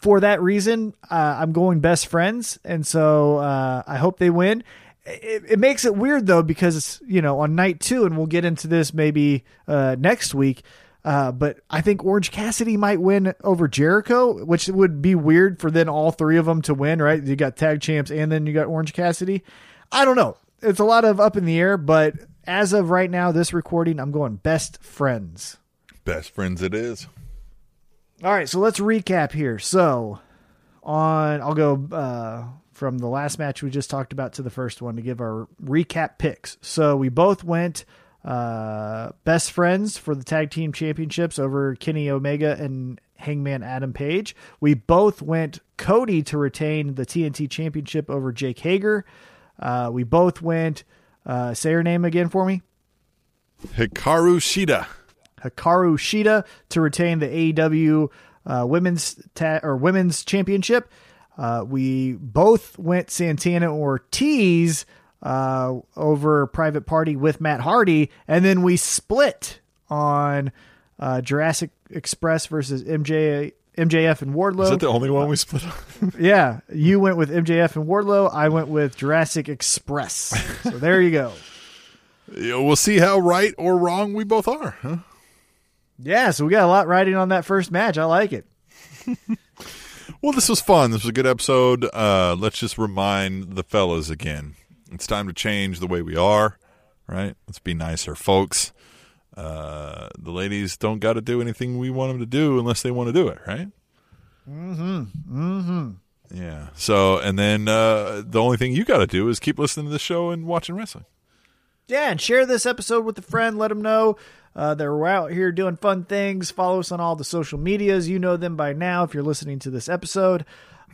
for that reason uh, i'm going best friends and so uh, i hope they win it, it makes it weird though because you know on night two and we'll get into this maybe uh, next week uh, but I think Orange Cassidy might win over Jericho, which would be weird for then all three of them to win, right? You got tag champs and then you got Orange Cassidy. I don't know. It's a lot of up in the air, but as of right now, this recording, I'm going best friends. best friends it is All right, so let's recap here. So, on I'll go uh, from the last match we just talked about to the first one to give our recap picks. So we both went uh, best friends for the tag team championships over Kenny Omega and Hangman Adam Page. We both went Cody to retain the TNT championship over Jake Hager. Uh, we both went. Uh, say her name again for me. Hikaru Shida Hikaru Shida to retain the AEW uh, women's ta- or women's championship. Uh, we both went Santana Ortiz uh, over Private Party with Matt Hardy, and then we split on uh, Jurassic Express versus MJ, MJF and Wardlow. is that the only one we split on? yeah, you went with MJF and Wardlow. I went with Jurassic Express. So there you go. Yeah, we'll see how right or wrong we both are huh? Yeah, so we got a lot riding on that first match. I like it. Well, this was fun. This was a good episode. Uh, let's just remind the fellas again. It's time to change the way we are, right? Let's be nicer, folks. Uh, the ladies don't got to do anything we want them to do unless they want to do it, right? Mm-hmm. Mm-hmm. Yeah. So, and then uh, the only thing you got to do is keep listening to the show and watching wrestling. Yeah, and share this episode with a friend. Let them know uh, that we're out here doing fun things. Follow us on all the social medias. You know them by now if you're listening to this episode.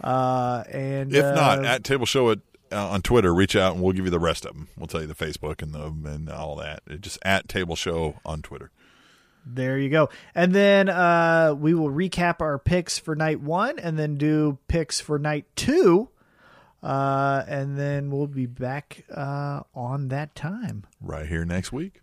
Uh, and If uh, not, at Table Show at uh, on Twitter, reach out and we'll give you the rest of them. We'll tell you the Facebook and the and all that. It just at Table Show on Twitter. there you go. And then uh, we will recap our picks for night one, and then do picks for night two. Uh, and then we'll be back uh, on that time. Right here next week.